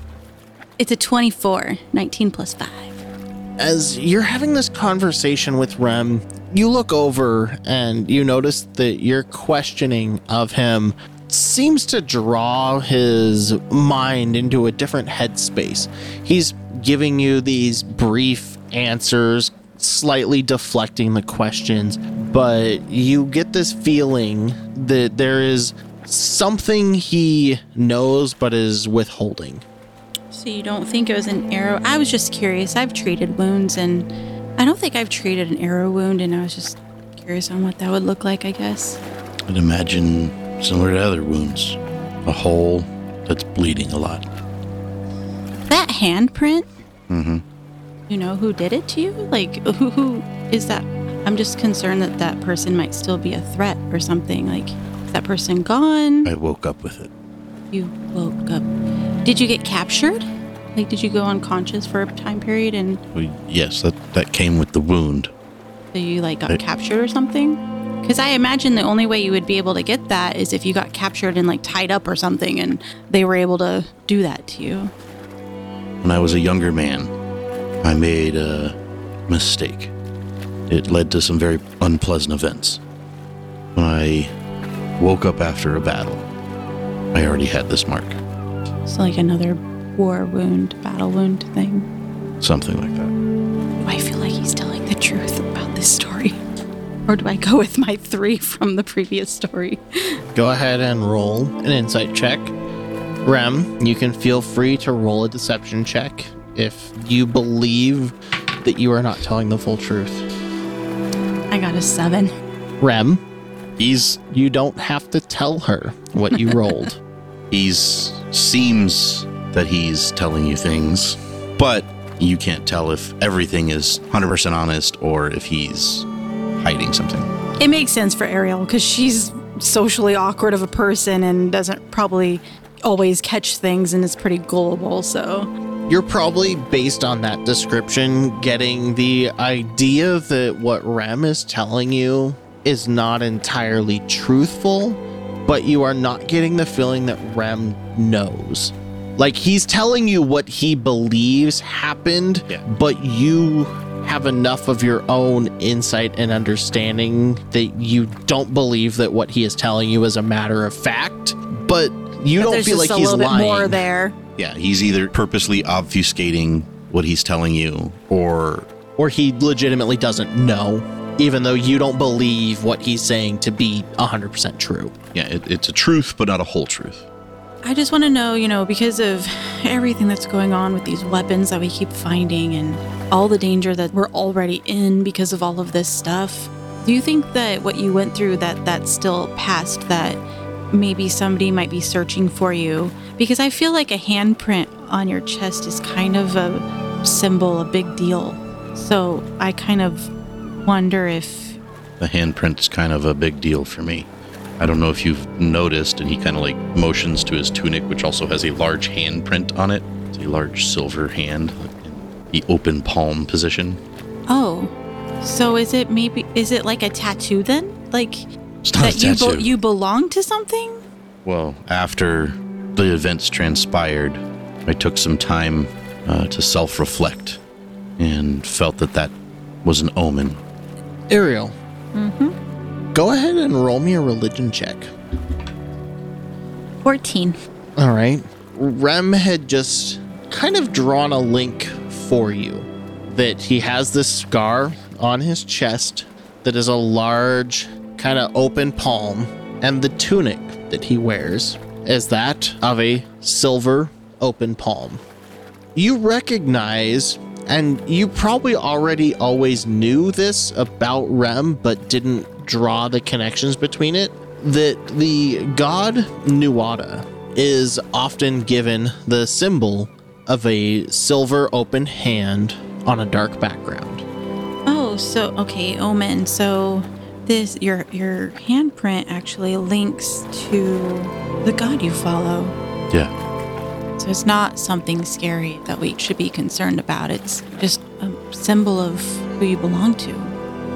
B: it's a 24, 19 plus 5.
E: as you're having this conversation with Rem, you look over and you notice that your questioning of him seems to draw his mind into a different headspace. He's giving you these brief answers, slightly deflecting the questions, but you get this feeling that there is something he knows but is withholding.
B: So you don't think it was an arrow? I was just curious. I've treated wounds, and I don't think I've treated an arrow wound, and I was just curious on what that would look like, I guess.
C: I'd imagine similar to other wounds, a hole that's bleeding a lot.
B: That handprint? Mm-hmm. You know who did it to you? Like, who, who is that? I'm just concerned that that person might still be a threat or something. Like, is that person gone?
C: I woke up with it.
B: You woke up. Did you get captured? Like, did you go unconscious for a time period and
C: Well, yes, that, that came with the wound.
B: so you like got
C: I-
B: captured or something? Because I imagine the only way you would be able to get that is if you got captured and like tied up or something, and they were able to do that to you.
C: When I was a younger man, I made a mistake. It led to some very unpleasant events. When I woke up after a battle, I already had this mark.
B: So like another war wound, battle wound thing.
C: Something like that.
B: Do I feel like he's telling the truth about this story? Or do I go with my three from the previous story?
E: Go ahead and roll an insight check. Rem, you can feel free to roll a deception check if you believe that you are not telling the full truth.
B: I got a seven.
E: Rem, he's you don't have to tell her what you rolled.
C: He's seems that he's telling you things, but you can't tell if everything is 100% honest or if he's hiding something.
B: It makes sense for Ariel because she's socially awkward of a person and doesn't probably always catch things and is pretty gullible. So
E: You're probably based on that description getting the idea that what Rem is telling you is not entirely truthful, but you are not getting the feeling that Rem knows. Like he's telling you what he believes happened,
C: Yeah.
E: but you have enough of your own insight and understanding that you don't believe that what he is telling you is a matter of fact, but you don't feel
B: just
E: like
B: a
E: he's
B: little
E: lying.
B: bit more there.
C: Yeah, he's either purposely obfuscating what he's telling you or
E: or he legitimately doesn't know, even though you don't believe what he's saying to be 100% true.
C: yeah, it, it's a truth but not a whole truth.
B: I just want to know, you know, because of everything that's going on with these weapons that we keep finding and all the danger that we're already in because of all of this stuff. Do you think that what you went through that that's still past that maybe somebody might be searching for you? Because I feel like a handprint on your chest is kind of a symbol, a big deal. So I kind of wonder if
C: The handprint's kind of a big deal for me. I don't know if you've noticed, and he kind of like motions to his tunic, which also has a large handprint on it. It's a large silver hand in the open palm position.
B: oh, So is it maybe is it like a tattoo then? Like
C: It's not a
B: that you
C: tattoo.
B: you belong to something?
C: Well, after the events transpired, I took some time uh, to self reflect and felt that that was an omen.
E: Ariel. Mm-hmm. Go ahead and roll me a religion check.
B: 14.
E: All right. Rem had just kind of drawn a link for you that he has this scar on his chest that is a large, kind of open palm, and the tunic that he wears is that of a silver open palm. You recognize, and you probably already always knew this about Rem, but didn't draw the connections between it, that the god Nuada is often given the symbol of a silver open hand on a dark background.
B: Oh, so okay, omen. So this your your handprint actually links to the god you follow.
C: Yeah.
B: So it's not something scary that we should be concerned about. It's just a symbol of who you belong to,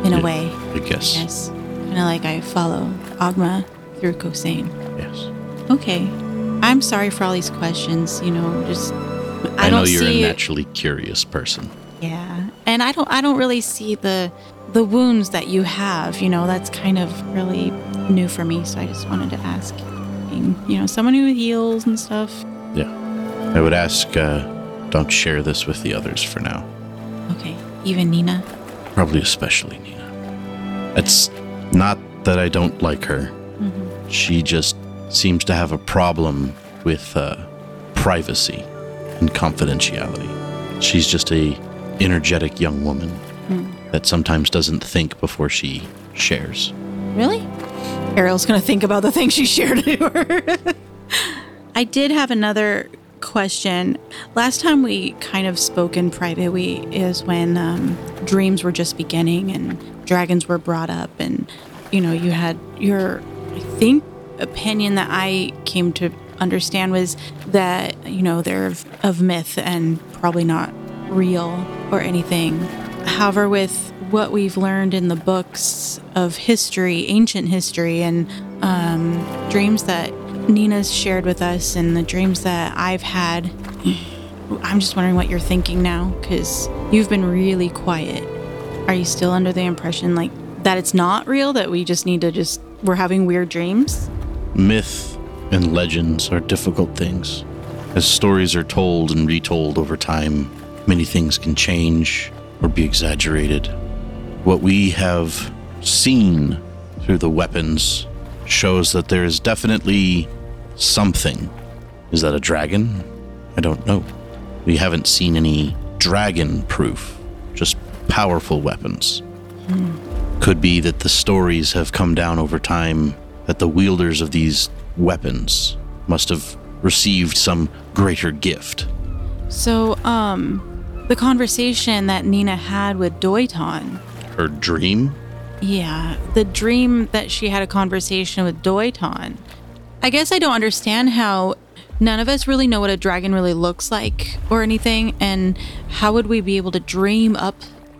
B: in a way.
C: I guess.
B: Yes. Kind of like I follow Agma through Kosane.
C: Yes.
B: Okay. I'm sorry for all these questions. You know, just I,
C: I,
B: don't
C: know you're
B: see
C: a naturally curious person.
B: Yeah, and I don't I don't really see the the wounds that you have. You know, that's kind of really new for me. So I just wanted to ask. You know, someone who heals and stuff.
C: Yeah. I would ask, uh, don't share this with the others for now.
B: Okay, even Nina.
C: Probably especially Nina. It's not that I don't like her. She just seems to have a problem with uh, privacy and confidentiality. She's just a energetic young woman that sometimes doesn't think before she shares.
B: Really? Ariel's gonna think about the thing she shared to her. I did have another question. Last time we kind of spoke in private, we is when um, dreams were just beginning and dragons were brought up, and you know you had your, I think, opinion that I came to understand was that you know they're of, of myth and probably not real or anything. However, with what we've learned in the books of history, ancient history, and um, dreams that Nina's shared with us, and the dreams that I've had, I'm just wondering what you're thinking now because you've been really quiet. Are you still under the impression like that it's not real, that we just need to just, we're having weird dreams?
C: Myth and legends are difficult things. As stories are told and retold over time, many things can change or be exaggerated. What we have seen through the weapons shows that there is definitely something. Is that a dragon? I don't know. We haven't seen any dragon proof, just powerful weapons. Could be that the stories have come down over time that the wielders of these weapons must have received some greater gift.
B: So, um, the conversation that Nina had with Doiton,
C: Her dream?
B: Yeah, the dream that she had a conversation with Doiton. I guess I don't understand how none of us really know what a dragon really looks like or anything, and how would we be able to dream up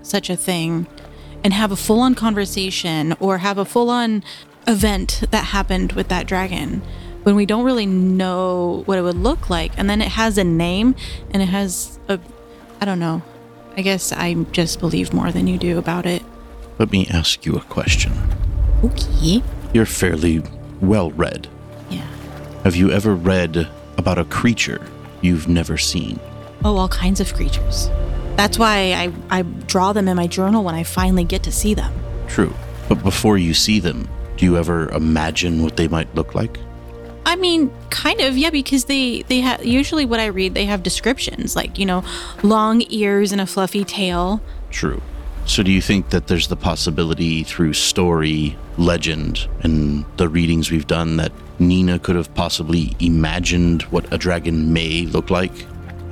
B: such a thing and have a full on conversation or have a full on event that happened with that dragon when we don't really know what it would look like? And then it has a name and it has a, I don't know. I guess I just believe more than you do about it.
C: Let me ask you a question.
B: Okay.
C: You're fairly well read.
B: Yeah.
C: Have you ever read about a creature you've never seen?
B: Oh, all kinds of creatures. That's why I, I draw them in my journal when I finally get to see them.
C: True. But before you see them, do you ever imagine what they might look like?
B: I mean, kind of, yeah, because they they have usually what I read they have descriptions like you know, long ears and a fluffy tail.
C: True. So, do you think that there's the possibility through story, legend, and the readings we've done that Nina could have possibly imagined what a dragon may look like?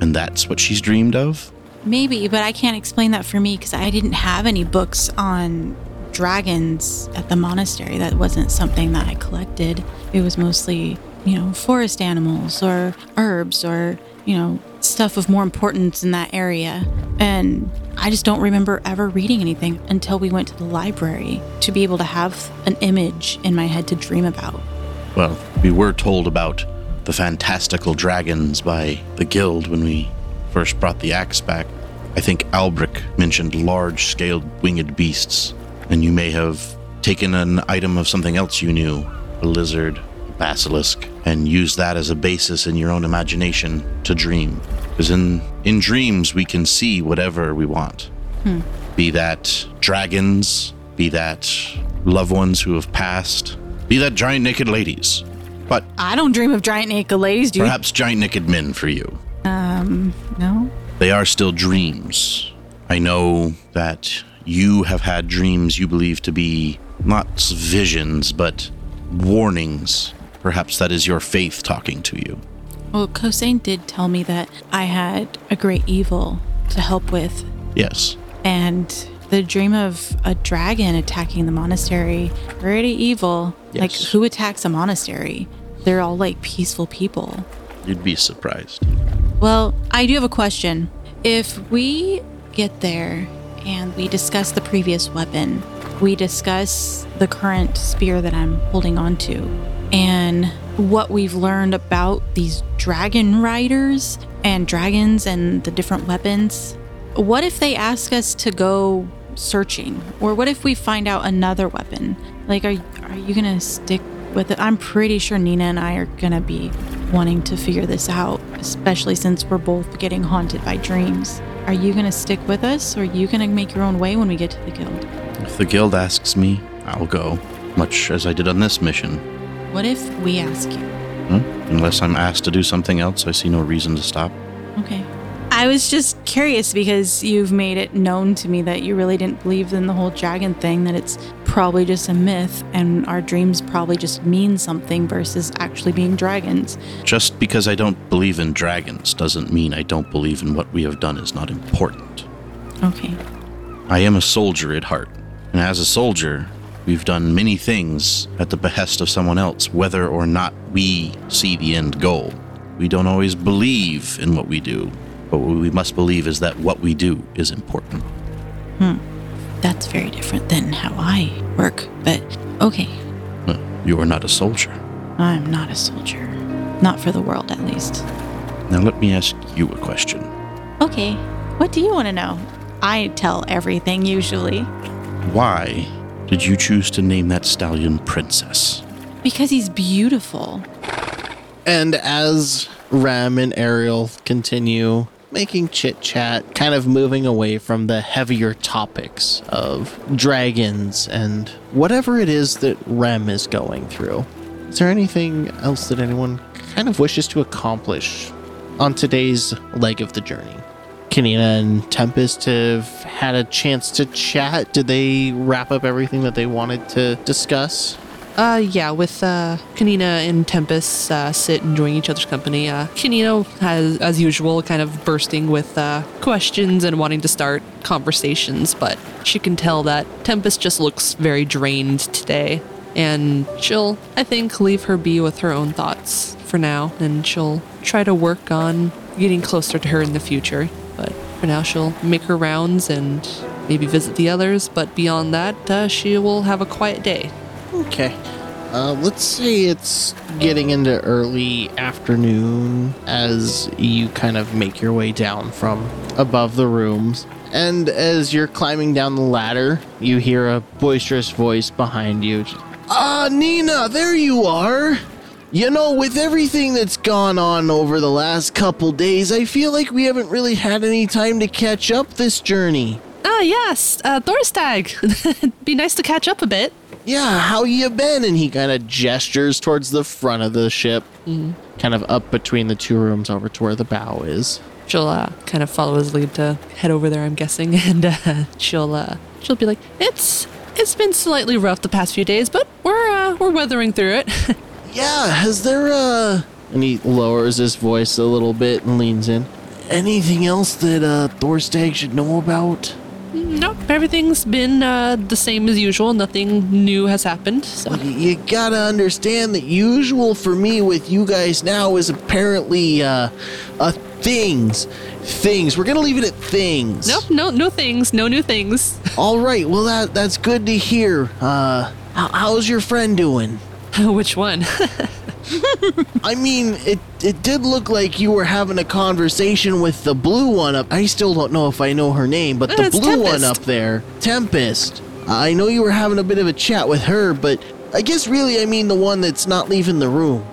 C: And that's what she's dreamed of?
B: Maybe, but I can't explain that for me because I didn't have any books on dragons at the monastery. That wasn't something that I collected. It was mostly, you know, forest animals or herbs or, you know, stuff of more importance in that area. And I just don't remember ever reading anything until we went to the library to be able to have an image in my head to dream about.
C: Well, we were told about the fantastical dragons by the guild when we first brought the axe back. I think Albric mentioned large scaled winged beasts, and you may have taken an item of something else you knew a lizard, a basilisk, and used that as a basis in your own imagination to dream. Because in, in dreams, we can see whatever we want. Hmm. Be that dragons, be that loved ones who have passed, be that giant naked ladies, but
B: I don't dream of giant naked ladies, do you?
C: perhaps giant naked men for you.
B: Um, no.
C: They are still dreams. I know that you have had dreams you believe to be not visions, but warnings. Perhaps that is your faith talking to you.
B: Well, Kosane did tell me that I had a great evil to help with.
C: Yes.
B: And the dream of a dragon attacking the monastery, pretty evil. Like, who attacks a monastery? They're all like peaceful people.
C: You'd be surprised.
B: Well, I do have a question. If we get there and we discuss the previous weapon, we discuss the current spear that I'm holding on to, and what we've learned about these dragon riders and dragons and the different weapons, what if they ask us to go searching? Or what if we find out another weapon? Like, are, are you to stick with it? I'm pretty sure Nina and I are going to be wanting to figure this out, especially since we're both getting haunted by dreams. Are you going to stick with us or are you going to make your own way when we get to the guild?
C: If the guild asks me, I'll go, much as I did on this mission.
B: What if we ask you?
C: Hmm? Unless I'm asked to do something else, I see no reason to stop.
B: I was just curious because you've made it known to me that you really didn't believe in the whole dragon thing, that it's probably just a myth and our dreams probably just mean something versus actually being dragons.
C: Just because I don't believe in dragons doesn't mean I don't believe in what we have done is not important.
B: Okay.
C: I am a soldier at heart, and as a soldier, we've done many things at the behest of someone else, whether or not we see the end goal. We don't always believe in what we do, but what we must believe is that what we do is important. Hmm.
B: That's very different than how I work, but okay.
C: You are not a soldier.
B: I'm not a soldier. Not for the world, at least.
C: Now let me ask you a question.
B: Okay. What do you want to know? I tell everything usually.
C: Why did you choose to name that stallion Princess?
B: Because he's beautiful.
E: And as Rem and Ariel continue making chit chat, kind of moving away from the heavier topics of dragons and whatever it is that Rem is going through, is there anything else that anyone kind of wishes to accomplish on today's leg of the journey? Kanina and Tempest have had a chance to chat. Did they wrap up everything that they wanted to discuss?
D: Uh, yeah, with uh, Kanina and Tempest uh, sit enjoying each other's company. Uh, Kanina has, as usual, kind of bursting with uh, questions and wanting to start conversations, but she can tell that Tempest just looks very drained today. And she'll, I think, leave her be with her own thoughts for now, and she'll try to work on getting closer to her in the future. But for now, she'll make her rounds and maybe visit the others, but beyond that, uh, she will have a quiet day.
E: Okay. Uh, let's say it's getting into early afternoon as you kind of make your way down from above the rooms. And as you're climbing down the ladder, you hear a boisterous voice behind you. Ah, Nina, there you are! You know, with everything that's gone on over the last couple days, I feel like we haven't really had any time to catch up this journey.
D: Ah, yes, uh, Thorstag. Be nice to catch up a bit.
E: Yeah, how you been? And he kind of gestures towards the front of the ship, kind of up between the two rooms over to where the bow is.
D: She'll uh, kind of follow his lead to head over there, I'm guessing, and uh, she'll uh, she'll be like, "It's it's been slightly rough the past few days, but we're uh, we're weathering through it."
E: Yeah, has there, uh. And he lowers his voice a little bit and leans in. Anything else that, uh, Thorstag should know about?
D: Nope, everything's been uh, the same as usual. Nothing new has happened. So
E: Y- You gotta understand that usual for me with you guys now is apparently uh, uh things. Things. We're gonna leave it at things.
D: nope, no, no things, no new things.
E: All right. Well, that that's good to hear. Uh, how's your friend doing?
D: Which one?
E: I mean, it it did look like you were having a conversation with the blue one up. I still don't know if I know her name, but the
D: it's
E: blue one up there, Tempest. I know you were having a bit of a chat with her, but I guess really I mean the one that's not leaving the room.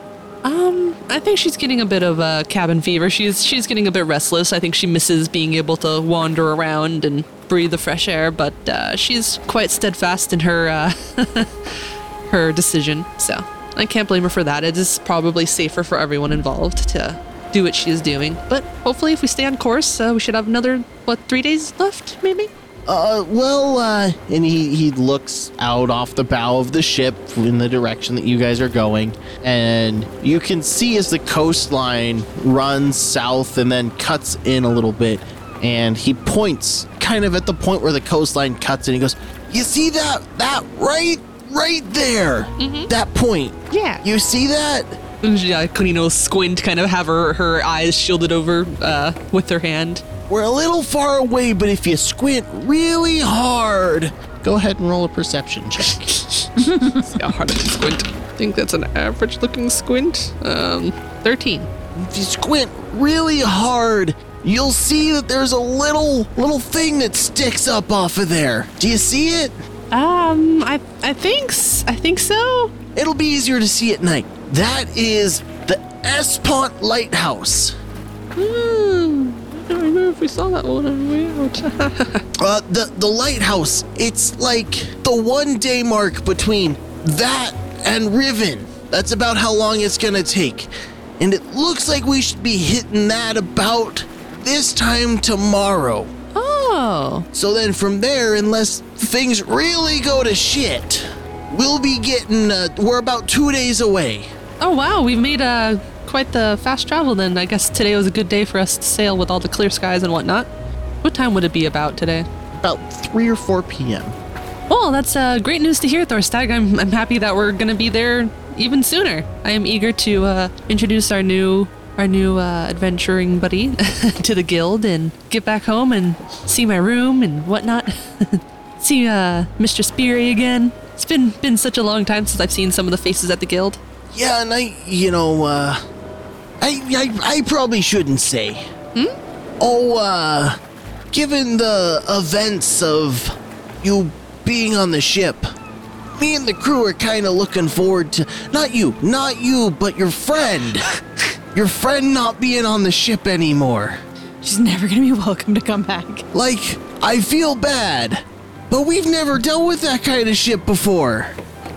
D: Um, I think she's getting a bit of uh, cabin fever. She's she's getting a bit restless. I think she misses being able to wander around and breathe the fresh air. But uh, she's quite steadfast in her uh, her decision. So I can't blame her for that. It is probably safer for everyone involved to do what she is doing. But hopefully, if we stay on course, uh, we should have another what three days left, maybe.
E: Uh, well, uh, and he, he looks out off the bow of the ship in the direction that you guys are going, and you can see as the coastline runs south and then cuts in a little bit, and he points kind of at the point where the coastline cuts in. He goes, "You see that? That right, right there? That point?
D: Yeah.
E: You see that?"
D: Yeah, Kanina squint, kind of have her her eyes shielded over uh, with her hand.
E: We're a little far away, but if you squint really hard, go ahead and roll a perception check.
D: See how hard I can squint. I think that's an average looking squint. Um, 13.
E: if you squint really hard, you'll see that there's a little little thing that sticks up off of there. Do you see it?
D: Um, I I think s- I think so.
E: It'll be easier to see at night. That is the Espont Lighthouse.
D: Hmm. I don't remember if we saw that one on the way out.
E: Uh, the the lighthouse. It's like the one day mark between that and Riven. That's about how long it's gonna take, and it looks like we should be hitting that about this time tomorrow.
D: Oh.
E: So then from there, unless things really go to shit, we'll be getting, uh, we're about two days away.
D: Oh wow, we've made uh quite the fast travel then. I guess today was a good day for us to sail with all the clear skies and whatnot. What time would it be about today?
E: About 3 or 4 p.m.
D: Well, that's uh, great news to hear, Thorstag. I'm, I'm happy that we're gonna be there even sooner. I am eager to uh, introduce our new our new uh, adventuring buddy to the guild and get back home and see my room and whatnot. see uh, Mr. Speary again. It's been been such a long time since I've seen some of the faces at the guild.
E: Yeah, and I, you know, uh, I, I, I probably shouldn't say. Hmm? Oh, uh, given the events of you being on the ship, me and the crew are kind of looking forward to, not you, not you, but your friend. your friend not being on the ship anymore.
B: She's never gonna be welcome to come back.
E: Like, I feel bad, but we've never dealt with that kind of ship before.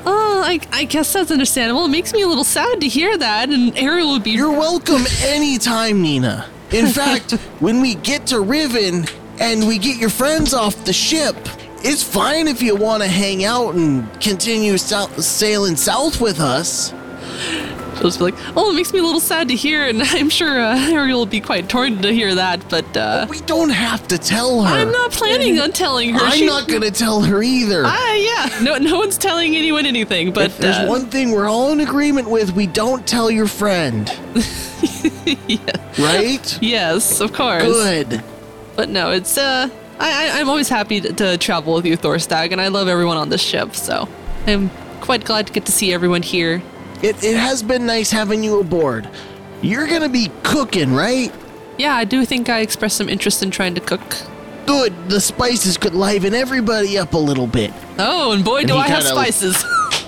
D: Oh, I, I guess that's understandable. It makes me a little sad to hear that, and Ariel would be.
E: You're welcome anytime, Nina. In fact, when we get to Riven and we get your friends off the ship, it's fine if you want to hang out and continue sou- sailing south with us.
D: She'll just be like, oh, it makes me a little sad to hear, and I'm sure uh, Ariel will be quite torn to hear that, but uh,
E: We don't have to tell her.
D: I'm not planning on telling her.
E: I'm
D: She-
E: not gonna tell her either.
D: Ah, yeah. No, no one's telling anyone anything, but
E: if there's
D: uh,
E: one thing we're all in agreement with, we don't tell your friend. Right?
D: yes, of course.
E: Good.
D: But no, it's uh, I, I I'm always happy to, to travel with you, Thorstag, and I love everyone on this ship, so I'm quite glad to get to see everyone here.
E: It, it has been nice having you aboard. You're gonna be cooking, right?
D: Yeah, I do think I expressed some interest in trying to cook.
E: Good. The spices could liven everybody up a little bit.
D: Oh, and boy,
E: And
D: do
E: he
D: I have
E: kinda-
D: spices.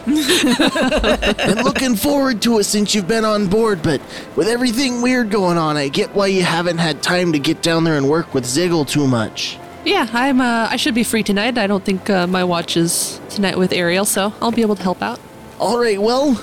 E: and looking forward to it since you've been on board, but with everything weird going on, I get why you haven't had time to get down there and work with Ziggle too much.
D: yeah, I'm. Uh, I should be free tonight. I don't think uh, my watch is tonight with Ariel, so I'll be able to help out.
E: All right, well,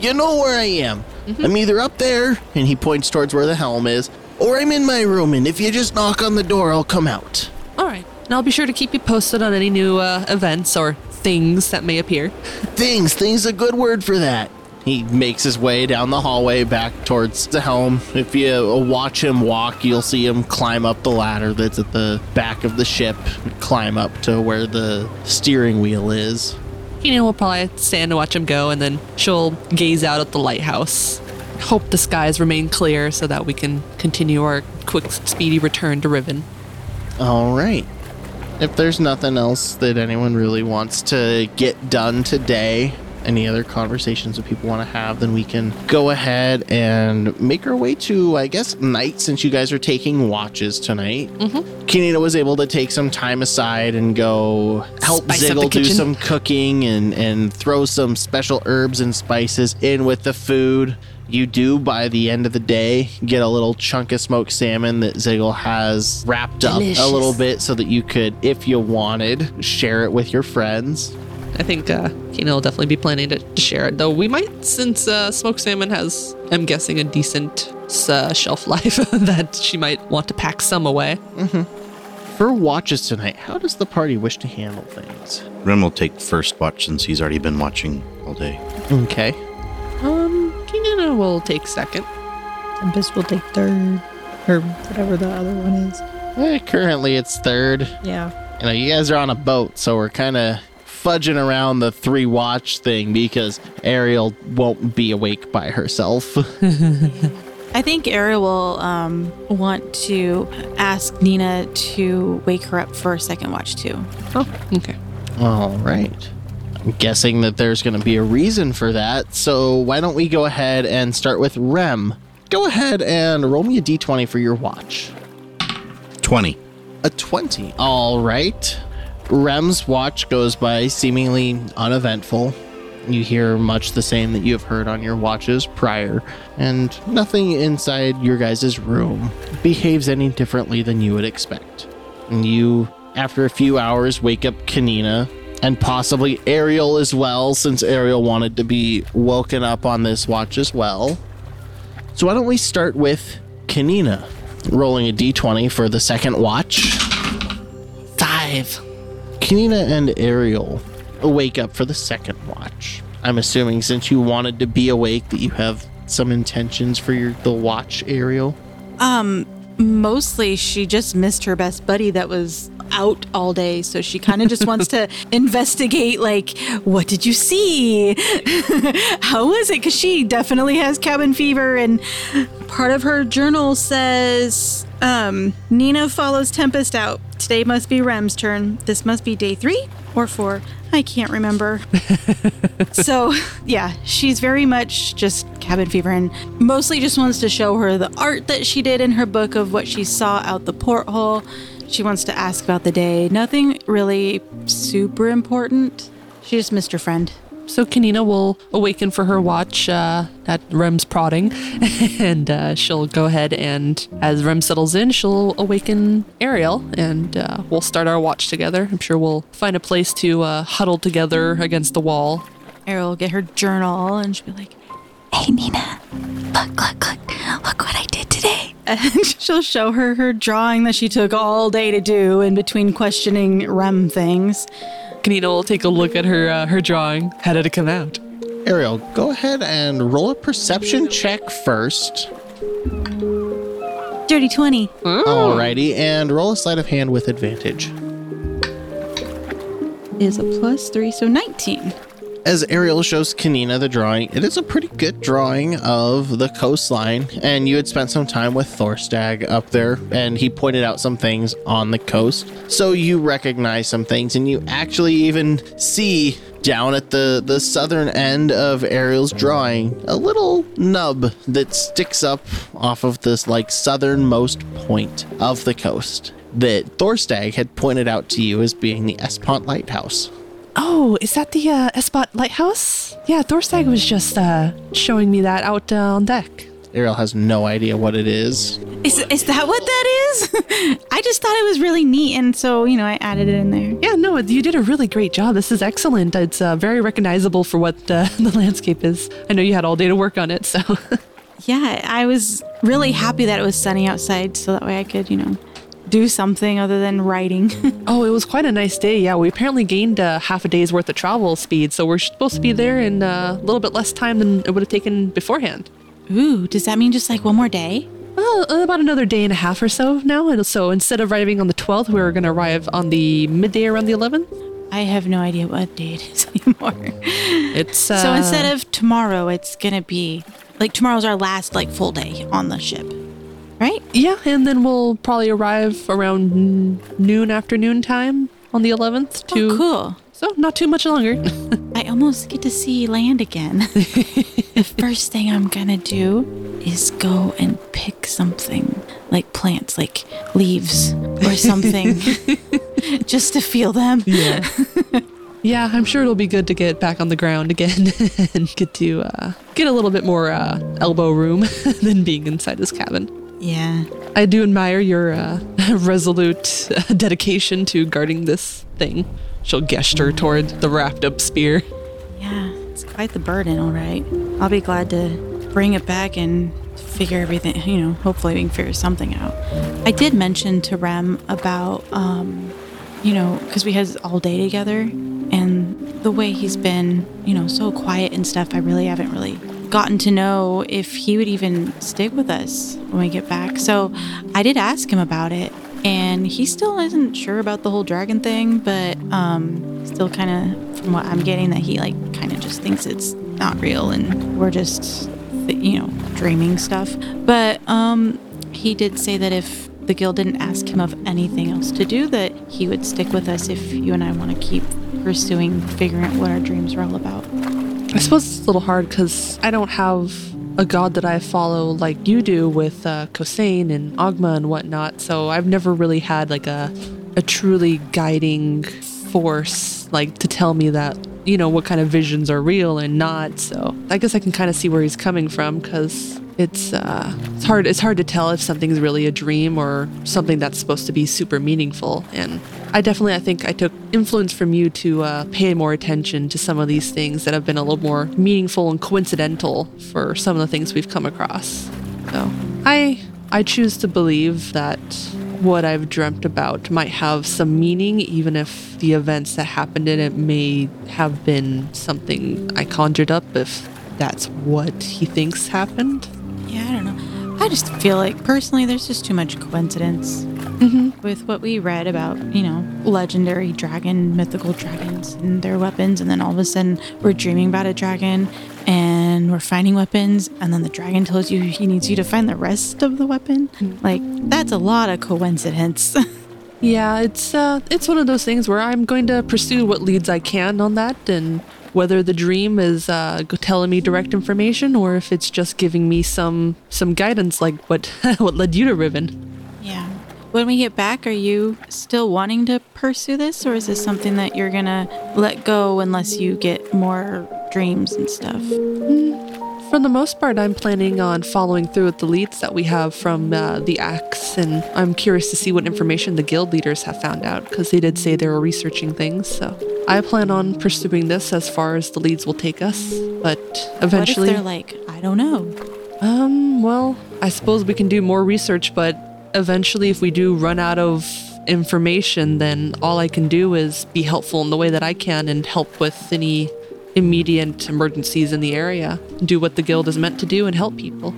E: you know where I am. I'm either up there, and he points towards where the helm is, or I'm in my room, and if you just knock on the door, I'll come out.
D: All right, and I'll be sure to keep you posted on any new uh, events or things that may appear.
E: Things, things a good word for that. He makes his way down the hallway back towards the helm. If you watch him walk, you'll see him climb up the ladder that's at the back of the ship, climb up to where the steering wheel is.
D: Kanina will probably stand and watch him go, and then she'll gaze out at the lighthouse. Hope the skies remain clear so that we can continue our quick, speedy return to Riven.
E: All right. If there's nothing else that anyone really wants to get done today, any other conversations that people want to have, then we can go ahead and make our way to, I guess, night since you guys are taking watches tonight. Mm-hmm. Was able to take some time aside and go help
D: Spice
E: Ziggle do some cooking and, and throw some special herbs and spices in with the food. You do, by the end of the day, get a little chunk of smoked salmon that Ziggle has wrapped up a little bit so that you could, if you wanted, share it with your friends.
D: I think uh, Kanina will definitely be planning to, to share it, though we might, since uh, smoked salmon has, I'm guessing, a decent uh, shelf life, that she might want to pack some away.
E: For watches tonight, how does the party wish to handle things?
C: Rem will take first watch since he's already been watching all day.
E: Okay.
D: Um, Kanina will take second.
A: Tempest will take third, or whatever the other one is.
E: Eh, currently, it's third.
A: Yeah.
E: You know, you guys are on a boat, so we're kind of fudging around the three watch thing because Ariel won't be awake by herself.
B: I think Ariel will um, want to ask Nina to wake her up for a second watch too.
D: Oh, okay.
E: All right. I'm guessing that there's going to be a reason for that. So why don't we go ahead and start with Rem? Go ahead and roll me a d20 for your watch.
C: 20.
E: A 20. All right. Rem's watch goes by seemingly uneventful. You hear much the same that you have heard on your watches prior, and nothing inside your guys' room behaves any differently than you would expect. And you, after a few hours, wake up Kanina and possibly Ariel as well, since Ariel wanted to be woken up on this watch as well. So why don't we start with Kanina? Rolling a d20 for the second watch.
D: Five.
E: Kanina and Ariel wake up for the second watch. I'm assuming since you wanted to be awake that you have some intentions for your the watch, Ariel.
B: Um, mostly she just missed her best buddy that was out all day, so she kind of just wants to investigate. Like, what did you see? How was it? Because she definitely has cabin fever, and part of her journal says, um, Nina follows Tempest out. Today must be Rem's turn. This must be day three or four. I can't remember. so, yeah, she's very much just cabin fever and mostly just wants to show her the art that she did in her book of what she saw out the porthole. She wants to ask about the day. Nothing really super important. She just missed her friend.
D: So Kanina will awaken for her watch uh, at Rem's prodding, and uh, she'll go ahead and, as Rem settles in, she'll awaken Ariel, and uh, we'll start our watch together. I'm sure we'll find a place to uh, huddle together against the wall.
B: Ariel will get her journal and she'll be like,
G: Hey, Nina, look, look, look, look what I did today.
B: and she'll show her her drawing that she took all day to do in between questioning Rem things.
D: Kanina will take a look at her uh, her drawing. How did it come out?
E: Ariel, go ahead and roll a perception check first.
B: Dirty 20.
E: Alrighty, and roll a sleight of hand with advantage.
B: is a plus three, so 19.
E: As Ariel shows Kanina the drawing, it is a pretty good drawing of the coastline, and you had spent some time with Thorstag up there, and he pointed out some things on the coast. So you recognize some things, and you actually even see down at the, the southern end of Ariel's drawing a little nub that sticks up off of this like southernmost point of the coast that Thorstag had pointed out to you as being the Espont Lighthouse.
D: Oh, is that the uh, Espont Lighthouse? Yeah, Thorstag was just uh, showing me that out uh, on deck.
E: Ariel has no idea what it is.
B: Is, is that what that is? I just thought it was really neat, and so, you know, I added it in there.
D: Yeah, no, you did a really great job. This is excellent. It's uh, very recognizable for what uh, the landscape is. I know you had all day to work on it, so.
B: Yeah, I was really happy that it was sunny outside, so that way I could, you know, do something other than writing.
D: Oh, it was quite a nice day. Yeah, we apparently gained uh, half a day's worth of travel speed, so we're supposed to be there in uh, a little bit less time than it would have taken beforehand.
B: Ooh, does that mean just like one more day?
D: Well, about another day and a half or so now. And so instead of arriving on the 12th, we're going to arrive on the midday around the 11th.
B: I have no idea what day it is anymore.
D: It's uh,
B: so instead of tomorrow, it's gonna be like tomorrow's our last like full day on the ship, right?
D: yeah, and then we'll probably arrive around noon afternoon time on the 11th. To
B: Oh, cool.
D: so not too much longer.
B: I almost get to see land again. the first thing I'm gonna do is go and pick something like plants, like leaves or something, just to feel them.
D: Yeah. yeah, I'm sure it'll be good to get back on the ground again and get to uh, get a little bit more uh, elbow room than being inside this cabin.
B: Yeah.
D: I do admire your uh, resolute uh, dedication to guarding this thing. She'll gesture toward the wrapped up spear.
B: Yeah, it's quite the burden, all right. I'll be glad to bring it back and figure everything, you know, hopefully we can figure something out. I did mention to Rem about, um, you know, because we had all day together and the way he's been, you know, so quiet and stuff, I really haven't really gotten to know if he would even stick with us when we get back. So I did ask him about it and he still isn't sure about the whole dragon thing, but um, still kind of, from what I'm getting, that he like kind of just thinks it's not real and we're just, you know, dreaming stuff. But um, he did say that if the guild didn't ask him of anything else to do, that he would stick with us if you and I want to keep pursuing figuring out what our dreams are all about.
D: I suppose it's a little hard because I don't have a god that I follow like you do with uh, Kosane and Agma and whatnot. So I've never really had like a a truly guiding force like to tell me that you know what kind of visions are real and not. So I guess I can kind of see where he's coming from because it's uh, it's hard it's hard to tell if something's really a dream or something that's supposed to be super meaningful. And I definitely I think I took influence from you to uh, pay more attention to some of these things that have been a little more meaningful and coincidental for some of the things we've come across. So I I choose to believe that what I've dreamt about might have some meaning, even if the events that happened in it may have been something I conjured up, if that's what he thinks happened.
B: Yeah, I don't know. I just feel like personally, there's just too much coincidence mm-hmm. with what we read about, you know, legendary dragon, mythical dragons and their weapons. And then all of a sudden, we're dreaming about a dragon and we're finding weapons. And then the dragon tells you he needs you to find the rest of the weapon. Like, that's a lot of coincidence.
D: Yeah, it's uh, it's one of those things where I'm going to pursue what leads I can on that, and whether the dream is uh, telling me direct information or if it's just giving me some some guidance, like what what led you to Riven.
B: When we get back, are you still wanting to pursue this? Or is this something that you're going to let go unless you get more dreams and stuff?
D: For the most part, I'm planning on following through with the leads that we have from uh, the Axe, and I'm curious to see what information the guild leaders have found out because they did say they were researching things. So I plan on pursuing this as far as the leads will take us, but eventually.
B: What if they're like, I don't know.
D: Um, well, I suppose we can do more research, but eventually, if we do run out of information, then all I can do is be helpful in the way that I can and help with any immediate emergencies in the area. Do what the guild is meant to do and help people.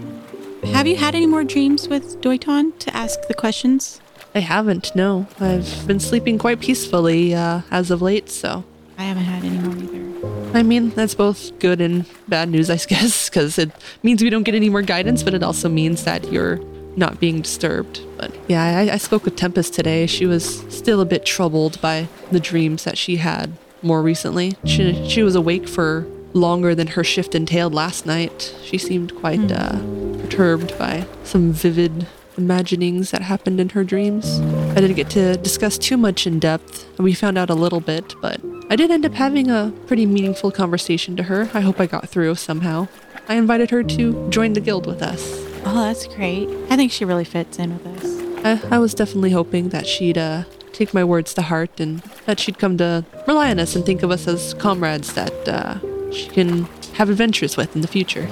B: Have you had any more dreams with Doiton to ask the questions?
D: I haven't, no. I've been sleeping quite peacefully uh, as of late, so.
B: I haven't had any more either.
D: I mean, that's both good and bad news, I guess, because it means we don't get any more guidance, but it also means that you're not being disturbed. But yeah, I, I spoke with Tempest today. She was still a bit troubled by the dreams that she had more recently. She, she was awake for longer than her shift entailed last night. She seemed quite uh, perturbed by some vivid imaginings that happened in her dreams. I didn't get to discuss too much in depth, and we found out a little bit, but I did end up having a pretty meaningful conversation to her. I hope I got through somehow. I invited her to join the guild with us.
B: Oh, that's great. I think she really fits in with us.
D: I, I was definitely hoping that she'd uh, take my words to heart and that she'd come to rely on us and think of us as comrades that uh, she can have adventures with in the future.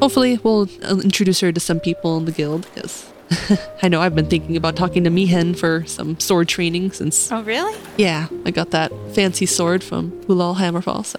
D: Hopefully, we'll uh, introduce her to some people in the guild because I know I've been thinking about talking to Mihen for some sword training since.
B: Oh, really?
D: Yeah, I got that fancy sword from Ulal Hammerfall, so.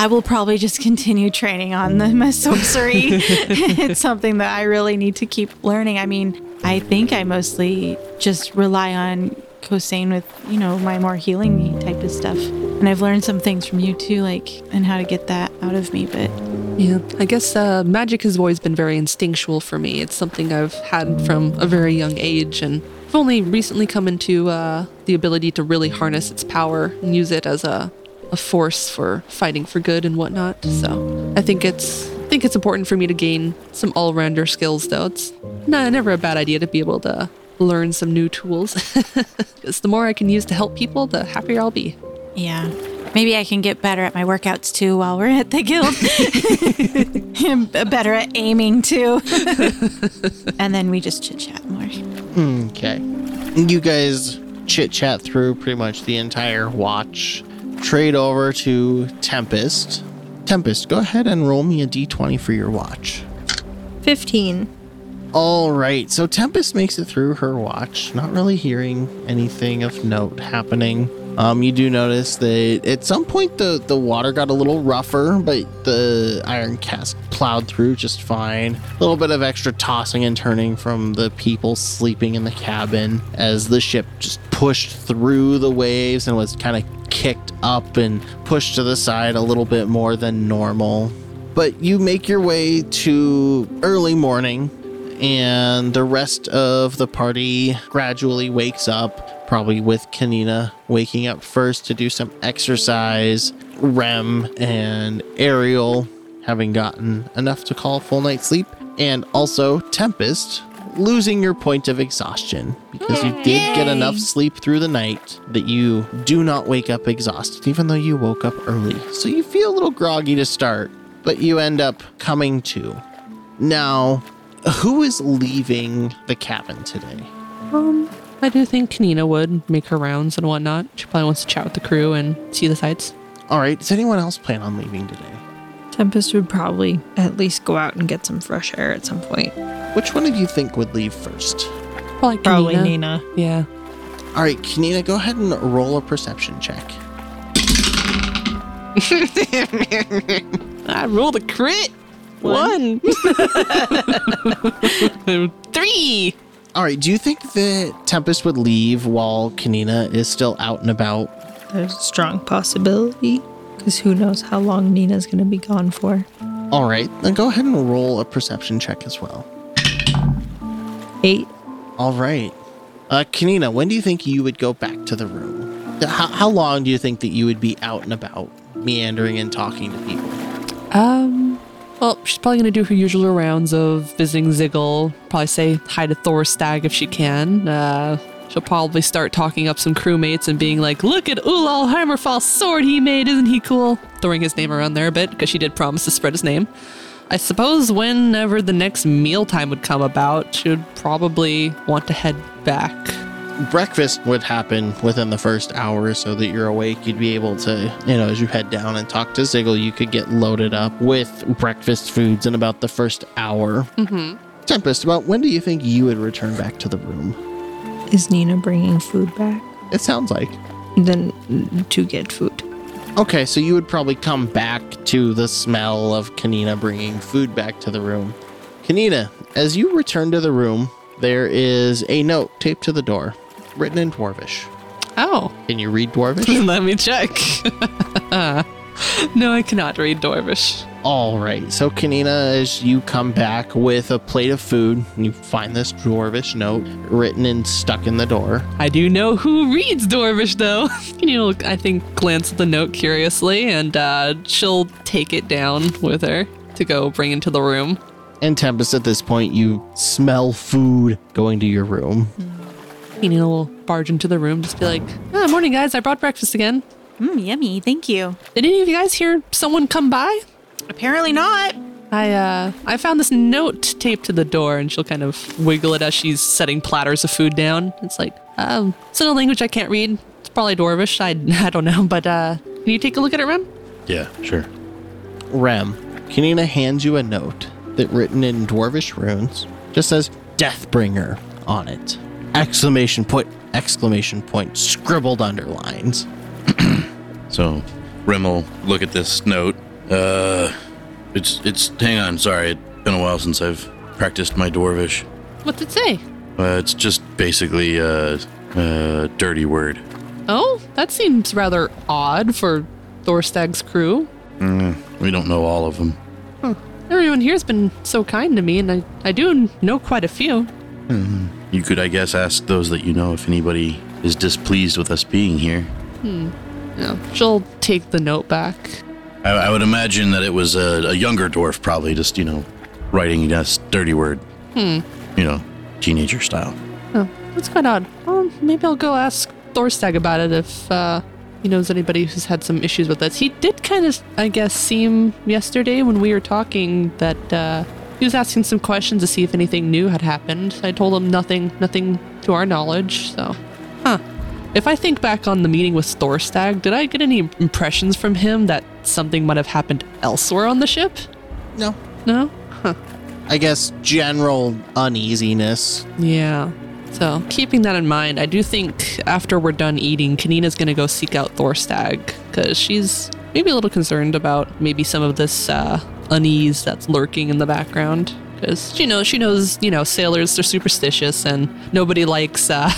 B: I will probably just continue training on the my sorcery. it's something that I really need to keep learning. I mean, I think I mostly just rely on Kosane with, you know, my more healing type of stuff. And I've learned some things from you too, like, and how to get that out of me. But
D: Yeah, I guess uh, magic has always been very instinctual for me. It's something I've had from a very young age, and I've only recently come into uh, the ability to really harness its power and use it as a, a force for fighting for good and whatnot. So I think it's I think it's important for me to gain some all-rounder skills, though. It's not, never a bad idea to be able to learn some new tools. Because the more I can use to help people, the happier I'll be.
B: yeah, maybe I can get better at my workouts too while we're at the guild. better at aiming too. and then we just chit chat more.
E: Hmm, okay. You guys chit chat through pretty much the entire watch. Trade over to Tempest. Tempest, go ahead and roll me a d20 for your watch.
A: 15.
E: All right, so Tempest makes it through her watch, not really hearing anything of note happening. Um, you do notice that at some point the, the water got a little rougher, but the iron cask plowed through just fine. A little bit of extra tossing and turning from the people sleeping in the cabin as the ship just pushed through the waves and was kind of kicked up and pushed to the side a little bit more than normal. But you make your way to early morning and the rest of the party gradually wakes up, probably with Kanina waking up first to do some exercise. Rem and Ariel having gotten enough to call full night sleep, and also Tempest losing your point of exhaustion because you did get enough sleep through the night that you do not wake up exhausted, even though you woke up early. So you feel a little groggy to start, but you end up coming to. Now, who is leaving the cabin today?
D: Um, I do think Kanina would make her rounds and whatnot. She probably wants to chat with the crew and see the sights.
E: All right, does anyone else plan on leaving today?
A: Tempest would probably at least go out and get some fresh air at some point.
E: Which one of you think would leave first?
D: Probably,
A: Probably
D: Kanina.
A: Nina.
D: Yeah.
E: All right, Kanina, go ahead and roll a perception check.
D: I rolled a crit. One. Three.
E: All right, do you think that Tempest would leave while Kanina is still out and about?
A: There's a strong possibility. Because who knows how long Nina's going to be gone for.
E: All right, then go ahead and roll a perception check as well.
A: Eight.
E: All right. Uh, Kanina, when do you think you would go back to the room? How, how long do you think that you would be out and about, meandering and talking to people?
D: Um. Well, she's probably gonna do her usual rounds of visiting Ziggle. Probably say hi to Thorstag if she can. Uh, she'll probably start talking up some crewmates and being like, "Look at Ulal Hammerfall's sword he made! Isn't he cool?" Throwing his name around there a bit because she did promise to spread his name. I suppose whenever the next mealtime would come about, she would probably want to head back.
E: breakfast would happen within the first hour or so that you're awake. You'd be able to, you know, as you head down and talk to Ziggle, you could get loaded up with breakfast foods in about the first hour. Mm-hmm. Tempest, about when do you think you would return back to the room?
A: Is Nina bringing food back?
E: It sounds like.
A: Then to get food.
E: Okay, so you would probably come back to the smell of Kanina bringing food back to the room. Kanina, as you return to the room, there is a note taped to the door, written in Dwarvish.
D: Oh,
E: Can you read Dwarvish?
D: let me check. no, I cannot read Dwarvish.
E: All right. So, Kanina, as you come back with a plate of food, you find this dwarvish note written and stuck in the door.
D: I do know who reads Dwarvish, though. you know, I think glance at the note curiously, and uh, she'll take it down with her to go bring into the room.
E: And Tempest, at this point, you smell food going to your room.
D: Kanina will barge into the room, just be like, ah, "Morning, guys! I brought breakfast again.
B: Mm, yummy. Thank you.
D: Did any of you guys hear someone come by?
B: Apparently not.
D: I uh, I found this note taped to the door, and she'll kind of wiggle it as she's setting platters of food down. It's like, um, it's in a language I can't read. It's probably Dwarvish. I I don't know, but uh, can you take a look at it, Rem?
C: Yeah, sure.
E: Rem, Kanina hands you a note that, written in dwarvish runes, just says, Deathbringer on it. Exclamation point, exclamation point, scribbled underlines.
C: So, Rem will look at this note. Uh, it's it's. Hang on, sorry. It's been a while since I've practiced my Dwarvish.
D: What's it say?
C: Uh, it's just basically a, a dirty word.
D: Oh, that seems rather odd for Thorstag's crew.
C: Mm, we don't know all of them. Hmm.
D: Everyone here's been so kind to me, and I, I do know quite a few. Mm-hmm.
C: You could, I guess, ask those that you know if anybody is displeased with us being here. Hmm.
D: Yeah, she'll take the note back.
C: I, I would imagine that it was a, a younger dwarf, probably just you know, writing a dirty word. Hmm. You know, teenager style.
D: Oh, that's quite odd. Well, maybe I'll go ask Thorstag about it if uh, he knows anybody who's had some issues with this. He did kind of, I guess, seem yesterday when we were talking that uh, he was asking some questions to see if anything new had happened. I told him nothing, nothing to our knowledge. So, huh. If I think back on the meeting with Thorstag, did I get any impressions from him that something might have happened elsewhere on the ship?
E: No,
D: No? Huh.
E: I guess general uneasiness.
D: Yeah. So, keeping that in mind, I do think after we're done eating, Kanina's going to go seek out Thorstag because she's maybe a little concerned about maybe some of this uh, unease that's lurking in the background. Because she knows, she knows, you know, sailors are superstitious and nobody likes uh,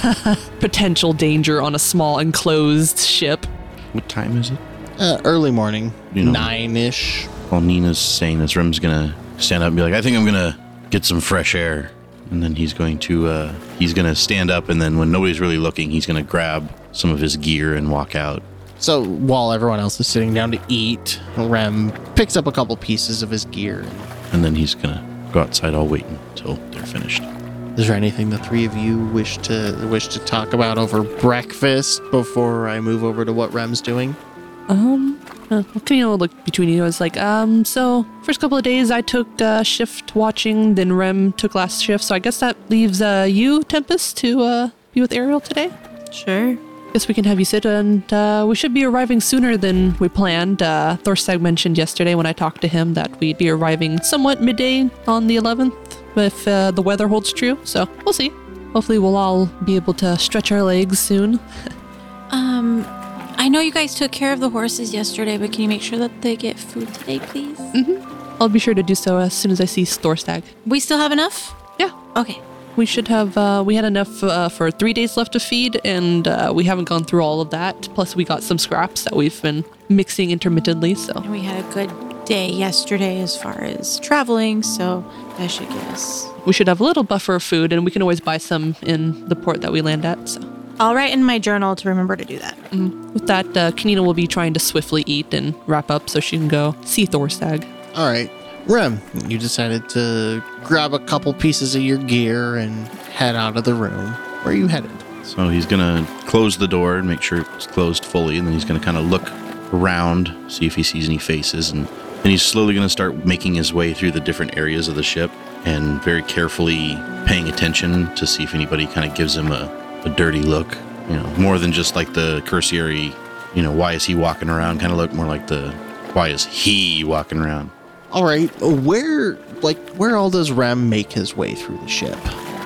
D: potential danger on a small enclosed ship.
C: What time is it?
E: Uh, early morning,
C: You know-
E: nine ish.
C: While Nina's saying this, Rem's gonna stand up and be like, "I think I'm gonna get some fresh air," and then he's going to uh, he's gonna stand up, and then when nobody's really looking, he's gonna grab some of his gear and walk out.
E: So while everyone else is sitting down to eat, Rem picks up a couple pieces of his gear.
C: And then he's gonna go outside. I'll wait until they're finished.
E: Is there anything the three of you wish to wish to talk about over breakfast before I move over to what Rem's doing?
D: Um, uh, Kanina will look between you. It's like, um, so first couple of days I took uh, shift watching, then Rem took last shift. So I guess that leaves uh, you, Tempest, to uh, be with Ariel today.
B: Sure.
D: Guess we can have you sit, and uh, we should be arriving sooner than we planned. Uh, Thorstag mentioned yesterday when I talked to him that we'd be arriving somewhat midday on the 11th if uh, the weather holds true. So we'll see. Hopefully, we'll all be able to stretch our legs soon.
G: Um, I know you guys took care of the horses yesterday, but can you make sure that they get food today, please? Mm-hmm.
D: I'll be sure to do so as soon as I see Thorstag.
G: We still have enough?
D: Yeah,
G: Okay.
D: We should have. Uh, we had enough uh, for three days left to feed, and uh, we haven't gone through all of that. Plus, we got some scraps that we've been mixing intermittently. So
G: And we had a good day yesterday as far as traveling, so that should get us.
D: we should have a little buffer of food, and we can always buy some in the port that we land at. So.
G: I'll write in my journal to remember to do that.
D: With that, uh, Kanina will be trying to swiftly eat and wrap up so she can go see Thorstag.
E: All right. Rem, you decided to grab a couple pieces of your gear and head out of the room. Where are you headed?
C: So he's gonna close the door and make sure it's closed fully, and then he's gonna kind of look around, see if he sees any faces, and then he's slowly gonna start making his way through the different areas of the ship and very carefully paying attention to see if anybody kind of gives him a, a dirty look. You know, more than just like the cursory, you know, why is he walking around kind of look, more like the why is he walking around.
E: All right. Where, like, where all does Rem make his way through the ship?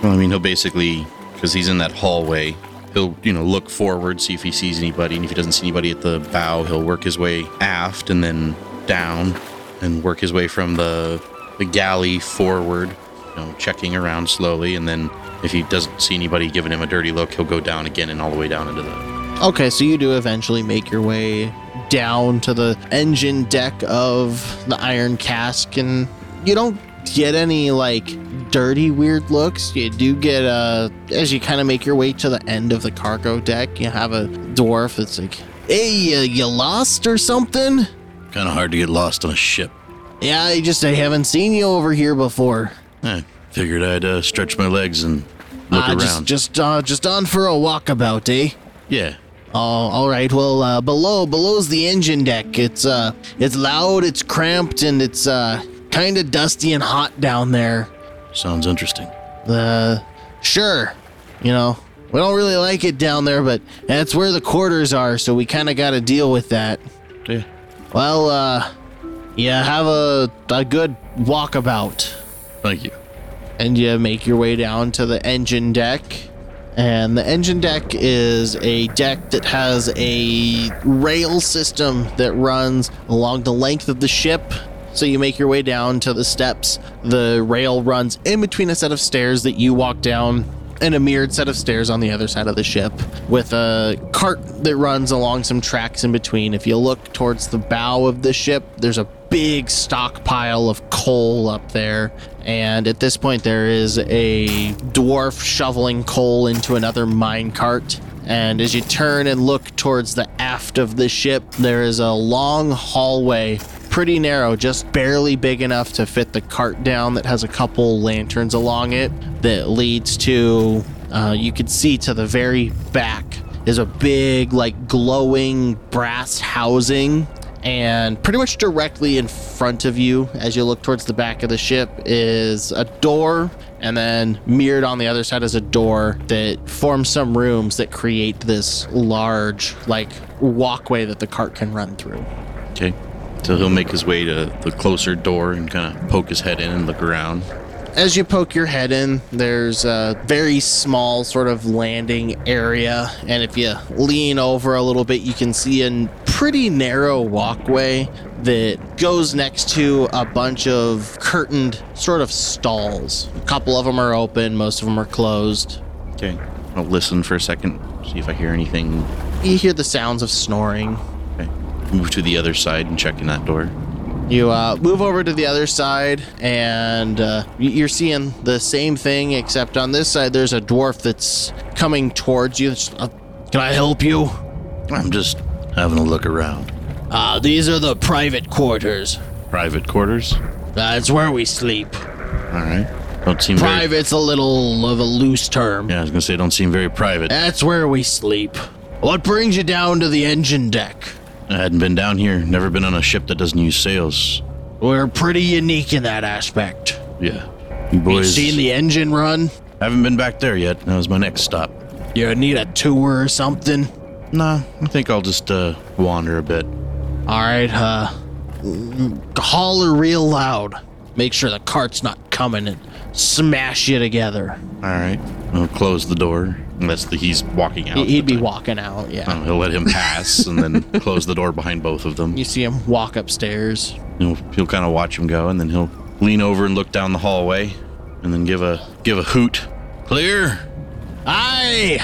C: Well, I mean, he'll basically, because he's in that hallway, he'll, you know, look forward, see if he sees anybody. And if he doesn't see anybody at the bow, he'll work his way aft and then down and work his way from the, the galley forward, you know, checking around slowly. And then if he doesn't see anybody giving him a dirty look, he'll go down again and all the way down into the.
E: Okay, so you do eventually make your way down to the engine deck of the Iron Cask, and you don't get any like dirty, weird looks. You do get uh as you kind of make your way to the end of the cargo deck. You have a dwarf that's like, "Hey, uh, you lost or something?"
C: Kind of hard to get lost on a ship.
E: Yeah, I just I haven't seen you over here before.
C: I figured I'd uh, stretch my legs and look
E: Uh,
C: around.
E: just just uh, just on for a walkabout, eh?
C: yeah.
E: Oh, all right. Well, uh, below below's the engine deck. It's uh, it's loud, it's cramped, and it's uh, kind of dusty and hot down there.
C: Sounds interesting.
E: Uh, sure. You know, we don't really like it down there, but that's where the quarters are, so we kind of got to deal with that.
C: Yeah.
E: Well, uh, yeah, have a a good walkabout.
C: Thank you.
E: and you make your way down to the engine deck. And the engine deck is a deck that has a rail system that runs along the length of the ship. So you make your way down to the steps. The rail runs in between a set of stairs that you walk down and a mirrored set of stairs on the other side of the ship with a cart that runs along some tracks in between. If you look towards the bow of the ship, there's a big stockpile of coal up there. And at this point, there is a dwarf shoveling coal into another mine cart. And as you turn and look towards the aft of the ship, there is a long hallway, pretty narrow, just barely big enough to fit the cart down, that has a couple lanterns along it that leads to, uh, you could see to the very back is a big, like, glowing brass housing and pretty much directly in front of you as you look towards the back of the ship is a door and then mirrored on the other side is a door that forms some rooms that create this large like walkway that the cart can run through
C: Okay. So he'll make his way to the closer door and kind of poke his head in and look around.
E: As you poke your head in, there's a very small sort of landing area. And if you lean over a little bit, you can see a pretty narrow walkway that goes next to a bunch of curtained sort of stalls. A couple of them are open, most of them are closed.
C: Okay. I'll listen for a second, see if I hear anything.
E: You hear the sounds of snoring.
C: Okay. Move to the other side and check in that door.
E: You uh, move over to the other side, and uh, you're seeing the same thing, except on this side, there's a dwarf that's coming towards you. Uh, Can I help you?
C: I'm just having a look around.
E: Uh, these are the private quarters.
C: Private quarters.
E: That's where we sleep.
C: All right. Don't seem very.
E: Private's a little of a loose term.
C: Yeah, I was gonna say don't seem very private.
E: That's where we sleep. What brings you down to the engine deck?
C: I hadn't been down here. Never been on a ship that doesn't use sails.
E: We're pretty unique in that aspect.
C: Yeah. You boys.
E: You seen the engine run?
C: haven't been back there yet. That was my next stop.
E: You need a tour or something?
C: Nah, I think I'll just uh, wander a bit.
E: All right, uh, holler real loud. Make sure the cart's not coming and smash you together.
C: All right. I'll close the door. Unless the, he's walking out.
E: He- He'd be
C: uh,
E: walking out, yeah.
C: oh, he'll let him pass and then close the door behind both of them.
E: You see him walk upstairs.
C: He'll, he'll kind of watch him go, and then he'll lean over and look down the hallway, and then give a give a hoot. Clear.
E: Aye!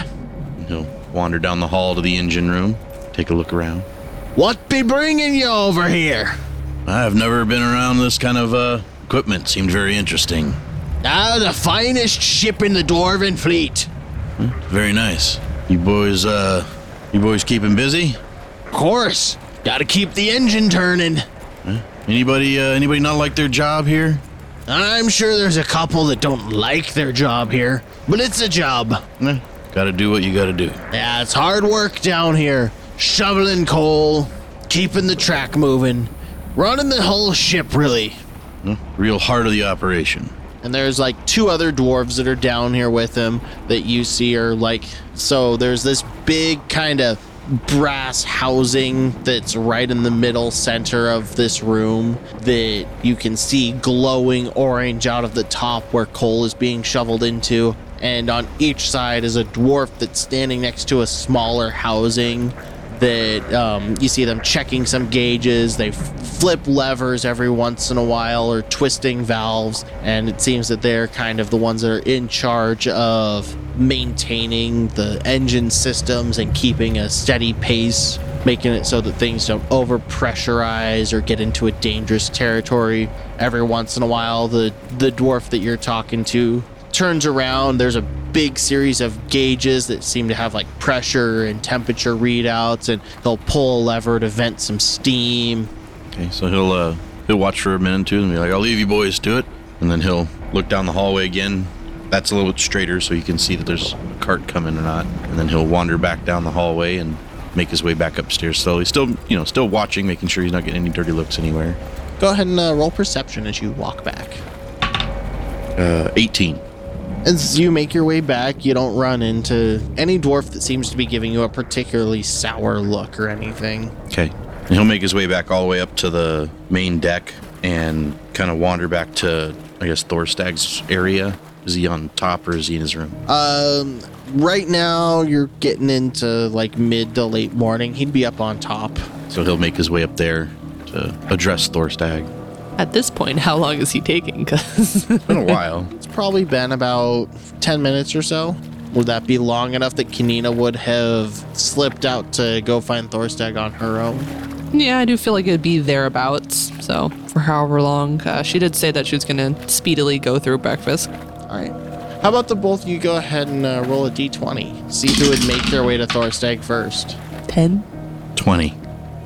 C: And he'll wander down the hall to the engine room, take a look around.
E: What be bringing you over here?
C: I've never been around this kind of uh, equipment. Seemed very interesting.
E: Ah, the finest ship in the Dwarven fleet.
C: Very nice. You boys, uh, you boys keeping busy?
E: Of course. Gotta keep the engine turning.
C: Anybody, uh, anybody not like their job here?
E: I'm sure there's a couple that don't like their job here, but it's a job.
C: Eh, gotta do what you gotta do.
E: Yeah, it's hard work down here. Shoveling coal, keeping the track moving, running the whole ship, really.
C: Real heart of the operation.
E: And there's like two other dwarves that are down here with him that you see are like so there's this big kind of brass housing that's right in the middle center of this room that you can see glowing orange out of the top where coal is being shoveled into. And on each side is a dwarf that's standing next to a smaller housing that um, you see them checking some gauges. They flip levers every once in a while or twisting valves, and it seems that they're kind of the ones that are in charge of maintaining the engine systems and keeping a steady pace, making it so that things don't overpressurize or get into a dangerous territory. Every once in a while, the the dwarf that you're talking to turns around. There's a big series of gauges that seem to have like pressure and temperature readouts, and he'll pull a lever to vent some steam.
C: Okay, so he'll uh, he'll watch for a minute or two and be like, "I'll leave you boys to it," and then he'll look down the hallway again. That's a little bit straighter, so you can see that there's a cart coming or not. And then he'll wander back down the hallway and make his way back upstairs slowly. Still, you know, still watching, making sure he's not getting any dirty looks anywhere.
E: Go ahead and uh, roll perception as you walk back.
C: Uh, 18.
E: As you make your way back, you don't run into any dwarf that seems to be giving you a particularly sour look or anything.
C: Okay. And he'll make his way back all the way up to the main deck and kind of wander back to, I guess, Thorstag's area. Is he on top or is he in his room?
E: Um, right now you're getting into like mid to late morning. He'd be up on top.
C: So he'll make his way up there to address Thorstag.
D: At this point, how long is he taking? Because
C: It's been a while.
E: It's probably been about 10 minutes or so. Would that be long enough that Kanina would have slipped out to go find Thorstag on her own?
D: yeah, I do feel like it'd be thereabouts. So for however long, uh, she did say that she was gonna speedily go through breakfast.
E: All right. How about the both of you go ahead and uh, roll a d20? See who would make their way to Thorstag first.
D: Ten.
C: 20.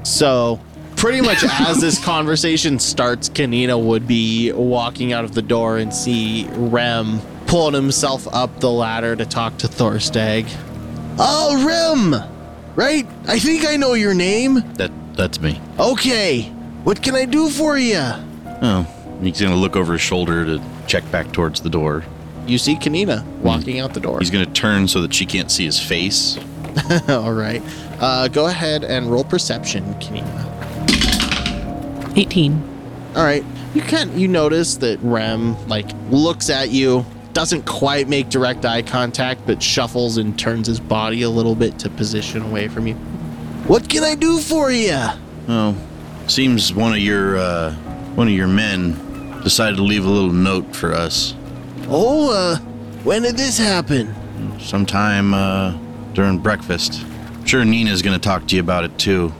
E: So, pretty much as this conversation starts, Kanina would be walking out of the door and see Rem pulling himself up the ladder to talk to Thorstag. Oh, Rem! Right? I think I know your name.
C: That That's me.
E: Okay. What can I do for you?
C: Oh, he's going to look over his shoulder to check back towards the door.
E: You see Kanina walking out the door.
C: He's going to turn so that she can't see his face.
E: All right. Uh, go ahead and roll perception, Kanina.
D: Eighteen.
E: All right. You can not you notice that Rem like looks at you, doesn't quite make direct eye contact, but shuffles and turns his body a little bit to position away from you. What can I do for you?
C: Oh, seems one of your uh, one of your men decided to leave a little note for us
E: Oh, uh, when did this happen?
C: sometime uh, during breakfast. I'm Sure, Nina's going to talk to you about it too.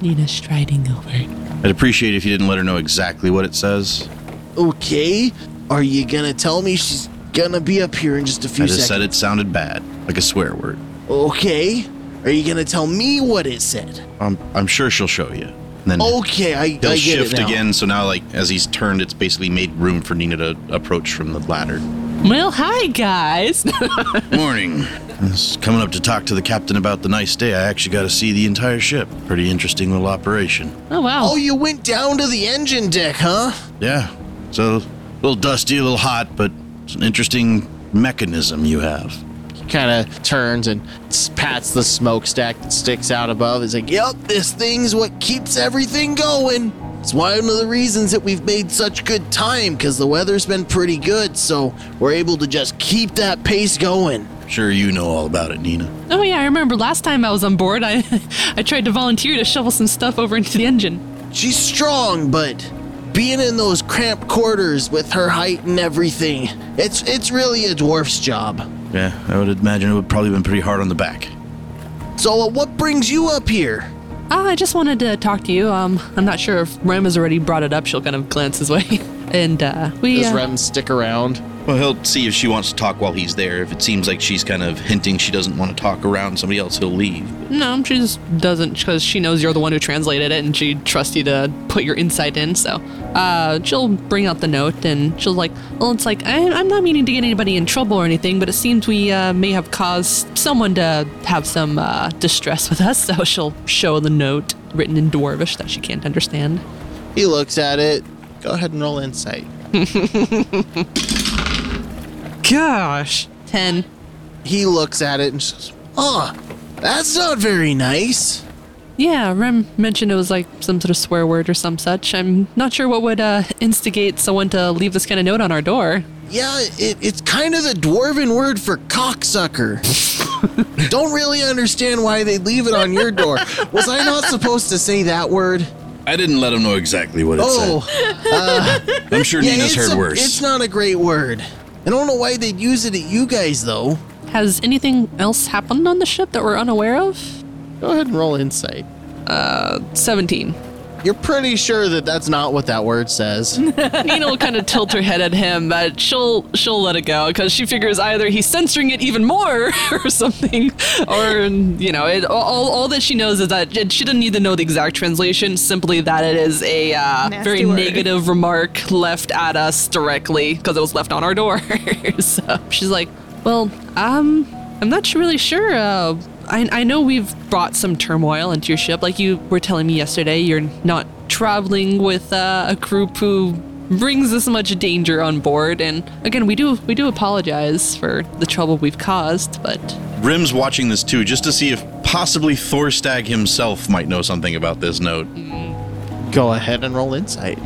D: Nina striding over.
C: I'd appreciate if you didn't let her know exactly what it says.
E: Okay. Are you gonna tell me she's gonna be up here in just a few seconds?
C: I just said it sounded bad, like a swear word.
E: Okay. Are you gonna tell me what it said?
C: I'm, I'm sure she'll show you. And then
E: Okay, I, I
C: he'll
E: get
C: shift
E: it now.
C: again. So now, like as he's turned, it's basically made room for Nina to approach from the ladder.
D: Well, hi guys.
C: Morning. Just coming up to talk to the captain about the nice day. I actually got to see the entire ship. Pretty interesting little operation.
D: oh wow.
E: Oh, you went down to the engine deck, huh?
C: Yeah. So a little dusty, a little hot, but it's an interesting mechanism you have.
E: He kind of turns and s- pats the smokestack that sticks out above. He's like, "Yep, this thing's what keeps everything going." It's one of the reasons that we've made such good time because the weather's been pretty good, so we're able to just keep that pace going.
C: Sure, you know all about it, Nina.
D: Oh yeah, I remember last time I was on board, I I tried to volunteer to shovel some stuff over into the engine.
E: She's strong, but being in those cramped quarters with her height and everything, it's it's really a dwarf's job.
C: Yeah, I would imagine it would probably been pretty hard on the back.
E: So, uh, what brings you up here?
D: Ah, I just wanted to talk to you. Um, I'm not sure if Rem has already brought it up. She'll kind of glance his way, and uh, we.
E: Does
D: uh,
E: Rem stick around?
C: Well, he'll see if she wants to talk while he's there. If it seems like she's kind of hinting she doesn't want to talk around somebody else, he'll leave.
D: No, she just doesn't because she knows you're the one who translated it and she trusts you to put your insight in. So uh, she'll bring out the note and she'll like, well, it's like, I, I'm not meaning to get anybody in trouble or anything, but it seems we uh, may have caused someone to have some uh, distress with us. So she'll show the note written in Dwarvish that she can't understand.
E: He looks at it. Go ahead and roll insight.
D: Gosh. 10.
E: He looks at it and says, Oh, that's not very nice.
D: Yeah, Rem mentioned it was like some sort of swear word or some such. I'm not sure what would uh, instigate someone to leave this kind of note on our door.
E: Yeah, it, it's kind of the dwarven word for cocksucker. Don't really understand why they leave it on your door. Was I not supposed to say that word?
C: I didn't let him know exactly what it said.
E: Oh,
C: said. I'm sure
E: yeah,
C: Nina's
E: it's,
C: heard
E: a-
C: worse.
E: it's not a great word. I don't know why they'd use it at you guys, though.
D: Has anything else happened on the ship that we're unaware of?
E: Go ahead and roll insight.
D: Uh, 17.
E: You're pretty sure that that's not what that word says.
D: Nina will kind of tilt her head at him, but she'll she'll let it go because she figures either he's censoring it even more or something, or you know, it, all, all that she knows is that it, she doesn't need to know the exact translation, simply that it is a uh, very
A: word.
D: negative remark left at us directly because it was left on our door. so she's like, well, um, I'm not really sure. Uh, I, I know we've brought some turmoil into your ship. Like you were telling me yesterday, you're not traveling with uh, a group who brings this much danger on board. And again, we do we do apologize for the trouble we've caused, but
C: Rem's watching this too, just to see if possibly Thorstag himself might know something about this note.
E: Go ahead and roll insight.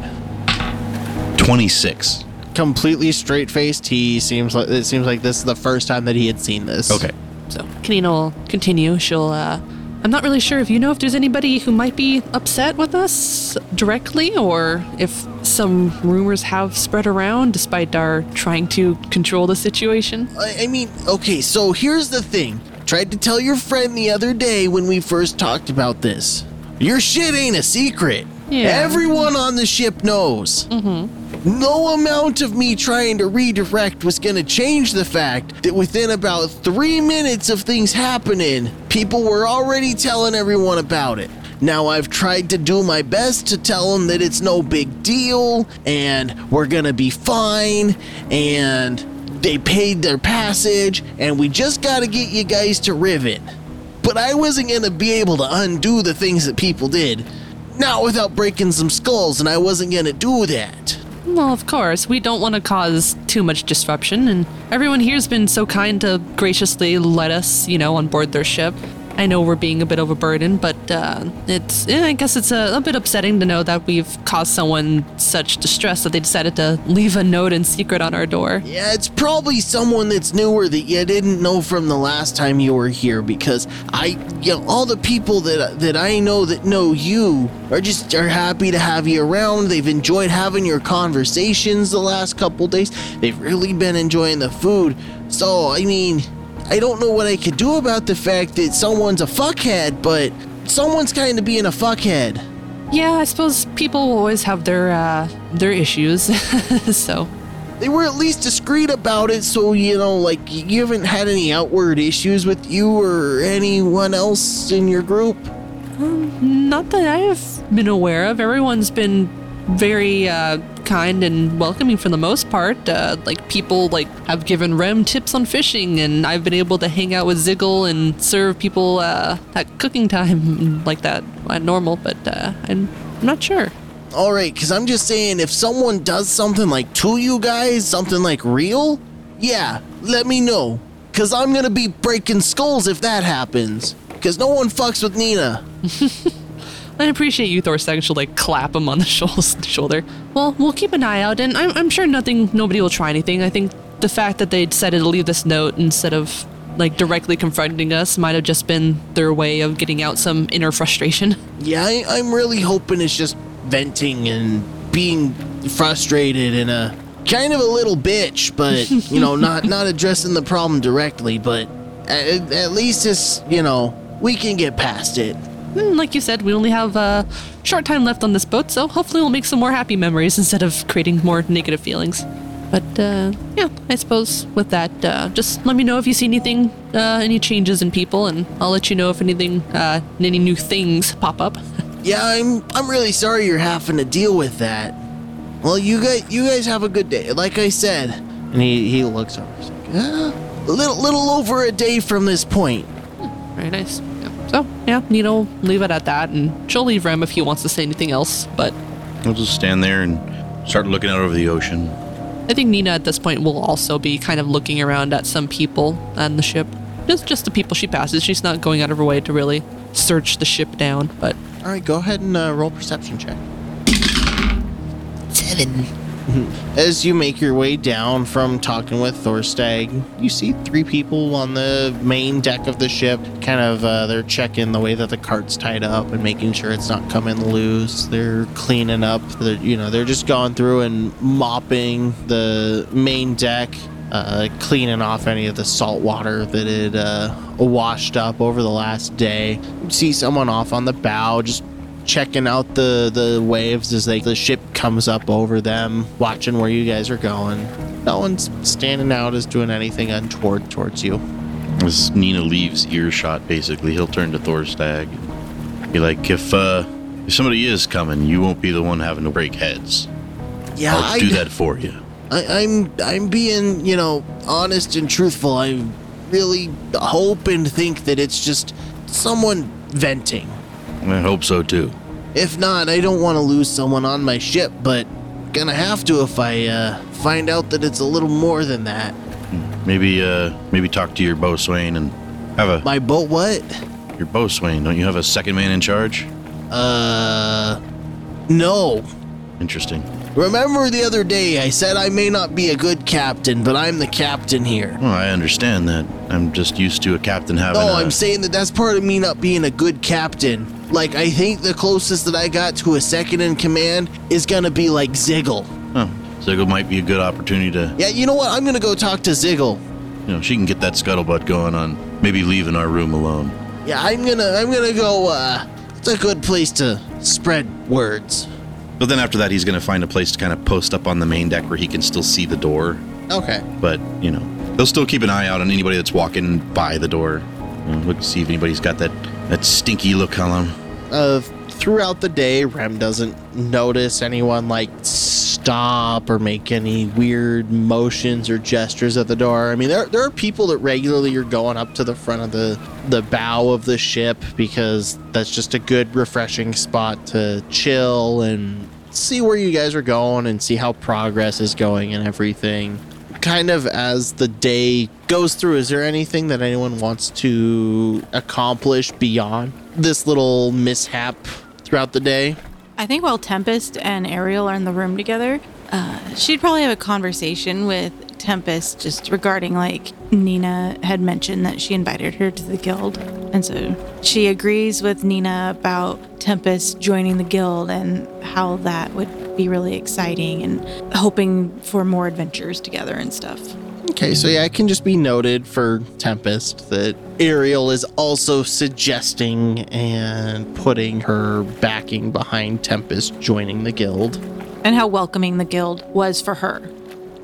C: 26.
E: Completely straight faced. He seems like it seems like this is the first time that he had seen this.
C: Okay.
D: So Kanina will continue. She'll. uh I'm not really sure if you know if there's anybody who might be upset with us directly, or if some rumors have spread around despite our trying to control the situation.
E: I, I mean, okay, so here's the thing. Tried to tell your friend the other day when we first talked about this. Your shit ain't a secret.
D: Yeah.
E: Everyone on the ship knows. Mm-hmm. No amount of me trying to redirect was gonna change the fact that within about three minutes of things happening, people were already telling everyone about it. Now I've tried to do my best to tell them that it's no big deal and we're gonna be fine and they paid their passage and we just gotta get you guys to Rivet. But I wasn't gonna be able to undo the things that people did. Not without breaking some skulls, and I wasn't gonna do that.
D: Well, of course, we don't want to cause too much disruption, and everyone here's been so kind to graciously let us, you know, on board their ship. I know we're being a bit of a burden, but uh, it's, eh, I guess it's a, a bit upsetting to know that we've caused someone such distress that they decided to leave a note in secret on our door.
E: Yeah, it's probably someone that's newer that you didn't know from the last time you were here because I, you know, all the people that that I know that know you are just are happy to have you around. They've enjoyed having your conversations the last couple days. They've really been enjoying the food. So, I mean, I don't know what I could do about the fact that someone's a fuckhead, but someone's kind of being a fuckhead.
D: Yeah, I suppose people always have their uh, their issues, so
E: They were at least discreet about it, so you know, like you haven't had any outward issues with you or anyone else in your group.
D: Not that I have been aware of. Everyone's been very uh, kind and welcoming for the most part. Uh, like people like have given Rem tips on fishing, and I've been able to hang out with Ziggle and serve people uh, at cooking time like that at normal. But uh, I'm not sure.
E: All right, because I'm just saying, if someone does something like to you guys, something like real, yeah, let me know. Because I'm going to be breaking skulls if that happens. Because no one fucks with Nina.
D: I appreciate you, Thorstag. She'll like clap him on the shoulder. Well, we'll keep an eye out, and I'm, I'm sure nothing, nobody will try anything. I think the fact that they decided to leave this note instead of like directly confronting us might have just been their way of getting out some inner frustration.
E: Yeah, I, I'm really hoping it's just venting and being frustrated and a kind of a little bitch, but you know, not not addressing the problem directly. But at, at least it's you know we can get past it.
D: And like you said, we only have a short time left on this boat, so hopefully we'll make some more happy memories instead of creating more negative feelings. But uh, yeah, I suppose with that, uh, just let me know if you see anything, uh, any changes in people, and I'll let you know if anything, uh, any new things pop up.
E: Yeah, I'm I'm really sorry you're having to deal with that. Well, you guys you guys have a good day. Like I said, and he he looks over. He's like, ah, a little little over a day from this point.
D: Very nice. Yeah. So yeah, Nina will leave it at that, and she'll leave Rem if he wants to say anything else. But
C: We'll just stand there and start looking out over the ocean.
D: I think Nina at this point will also be kind of looking around at some people on the ship. Just just the people she passes. She's not going out of her way to really search the ship down, but
E: All right, go ahead and uh, roll perception check.
H: Seven.
E: As you make your way down from talking with Thorstag, you see three people on the main deck of the ship. Kind of, uh, they're checking the way that the cart's tied up and making sure it's not coming loose. They're cleaning up. They're, you know, they're just going through and mopping the main deck, uh, cleaning off any of the salt water that had uh, washed up over the last day. You see someone off on the bow, just checking out the the waves as they the ship comes up over them, watching where you guys are going. No one's standing out as doing anything untoward towards you.
C: As Nina leaves earshot, basically, he'll turn to Thorstag. Be like, if uh, if somebody is coming, you won't be the one having to break heads.
E: Yeah,
C: I'll do that for you.
E: I, I'm I'm being you know honest and truthful. I really hope and think that it's just someone venting.
C: I hope so too.
E: If not, I don't want to lose someone on my ship, but gonna have to if I uh, find out that it's a little more than that.
C: Maybe uh, maybe talk to your boatswain and have a
E: My boat, what?
C: your boatswain. Don't you have a second man in charge?
E: Uh, no.
C: Interesting.
E: Remember the other day I said I may not be a good captain, but I'm the captain here.
C: Well, I understand that. I'm just used to a captain having.
E: No,
C: a,
E: I'm saying that that's part of me not being a good captain. Like, I think the closest that I got to a second in command is gonna be like Ziggle.
C: Oh, Ziggle might be a good opportunity to.
E: Yeah, you know what? I'm gonna go talk to Ziggle.
C: You know, she can get that scuttlebutt going on. Maybe leaving our room alone.
E: Yeah, I'm gonna, I'm gonna go. uh It's a good place to spread words.
C: But then after that, he's to find a place to kind of post up on the main deck where he can still see the door.
E: Okay.
C: But you know, he'll still keep an eye out on anybody that's walking by the door. You know, look to see if anybody's got that that stinky look them.
E: Uh, throughout the day, Rem doesn't notice anyone like stop or make any weird motions or gestures at the door. I mean, there, there are people that regularly are going up to the front of the, the bow of the ship because that's just a good, refreshing spot to chill and see where you guys are going and see how progress is going and everything. Kind of as the day goes through, is there anything that anyone wants to accomplish beyond this little mishap throughout the day?
B: I think while Tempest and Ariel are in the room together, uh, she'd probably have a conversation with Tempest just regarding like Nina had mentioned that she invited her to the guild. And so she agrees with Nina about Tempest joining the guild and how that would be really exciting and hoping for more adventures together and stuff.
E: Okay, so yeah, it can just be noted for Tempest that Ariel is also suggesting and putting her backing behind Tempest joining the guild.
B: And how welcoming the guild was for her.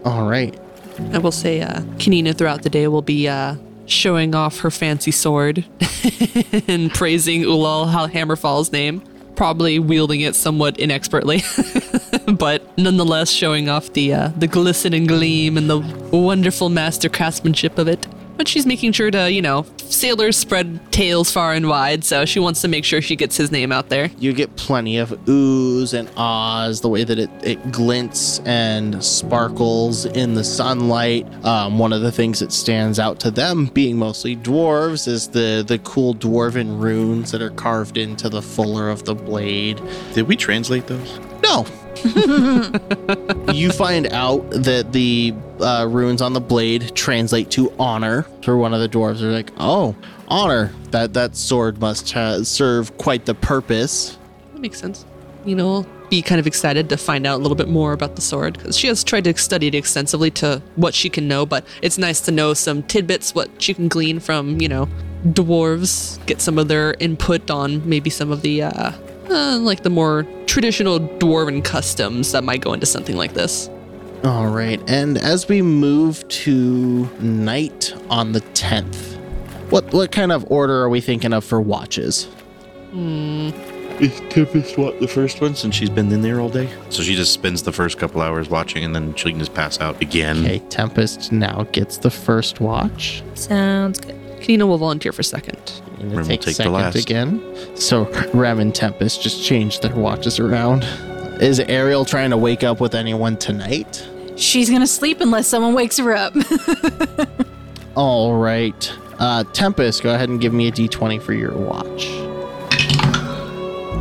E: All right.
D: I will say, uh, Kanina throughout the day will be uh, showing off her fancy sword and praising Ulal Hammerfall's name, probably wielding it somewhat inexpertly, but nonetheless showing off the uh, the glisten and gleam and the wonderful master craftsmanship of it. But she's making sure to, you know, sailors spread tales far and wide, so she wants to make sure she gets his name out there.
E: You get plenty of oohs and ahs, the way that it, it glints and sparkles in the sunlight. Um, one of the things that stands out to them, being mostly dwarves, is the, the cool dwarven runes that are carved into the fuller of the blade.
C: Did we translate those?
E: No. you find out that the uh, runes on the blade translate to honor. For one of the dwarves, they're like, "Oh, honor! That that sword must ha- serve quite the purpose."
D: That makes sense. You know, be kind of excited to find out a little bit more about the sword because she has tried to study it extensively to what she can know, but it's nice to know some tidbits, what she can glean from, you know, dwarves, get some of their input on maybe some of the, uh, uh like the more traditional dwarven customs that might go into something like this.
E: All right, and as we move to night on the tenth, what what kind of order are we thinking of for watches? Hmm.
C: Is Tempest what the first one since she's been in there all day? So she just spends the first couple hours watching, and then she can just pass out again.
E: Okay, Tempest now gets the first watch.
A: Sounds good.
D: Kanina will volunteer for second.
E: And
C: Rem will
E: take
C: take the
E: second
C: last.
E: again. So Rem and Tempest just changed their watches around. Is Ariel trying to wake up with anyone tonight?
B: She's gonna sleep unless someone wakes her up.
E: All right. Uh, Tempest, go ahead and give me a d20 for your watch.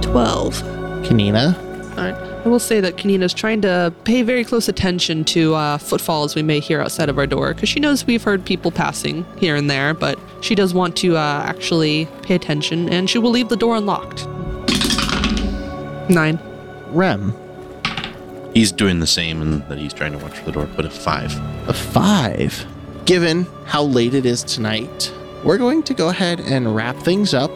D: 12.
E: Kanina,
D: Alright. I will say that Kanina's trying to pay very close attention to uh, footfalls we may hear outside of our door because she knows we've heard people passing here and there, but she does want to uh, actually pay attention and she will leave the door unlocked. Nine.
E: Rem,
C: He's doing the same, and that he's trying to watch for the door. But a five.
E: a five. Given how late it is tonight, we're going to go ahead and wrap things up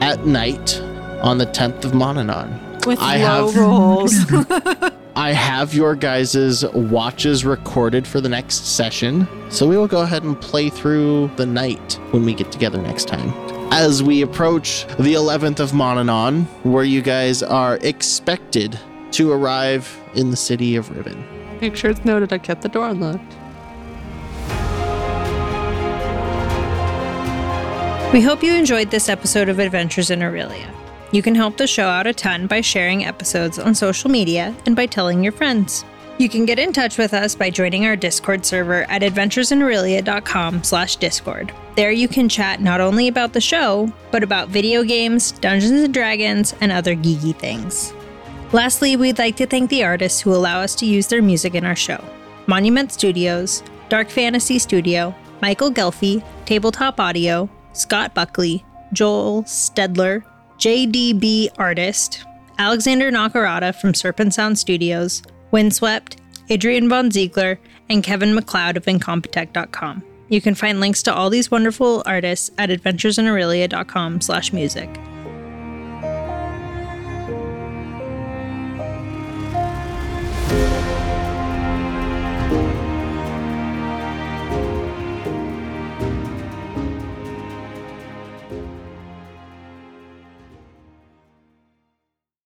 E: at night on the 10th of Mononon.
B: With
E: I
B: low
E: have-
B: rolls.
E: I have your guys' watches recorded for the next session, so we will go ahead and play through the night when we get together next time. As we approach the 11th of Mononon, where you guys are expected to arrive in the city of Riven.
D: Make sure it's noted I kept the door unlocked.
A: We hope you enjoyed this episode of Adventures in Aurelia. You can help the show out a ton by sharing episodes on social media and by telling your friends. You can get in touch with us by joining our Discord server at adventuresinaurelia.com slash discord. There you can chat not only about the show, but about video games, Dungeons & Dragons, and other geeky things. Lastly, we'd like to thank the artists who allow us to use their music in our show Monument Studios, Dark Fantasy Studio, Michael Ghelfi, Tabletop Audio, Scott Buckley, Joel Steudler, JDB Artist, Alexander Nakarada from Serpent Sound Studios, Windswept, Adrian Von Ziegler, and Kevin MacLeod of Incompetech.com. You can find links to all these wonderful artists at adventuresinaurelia.com slash music.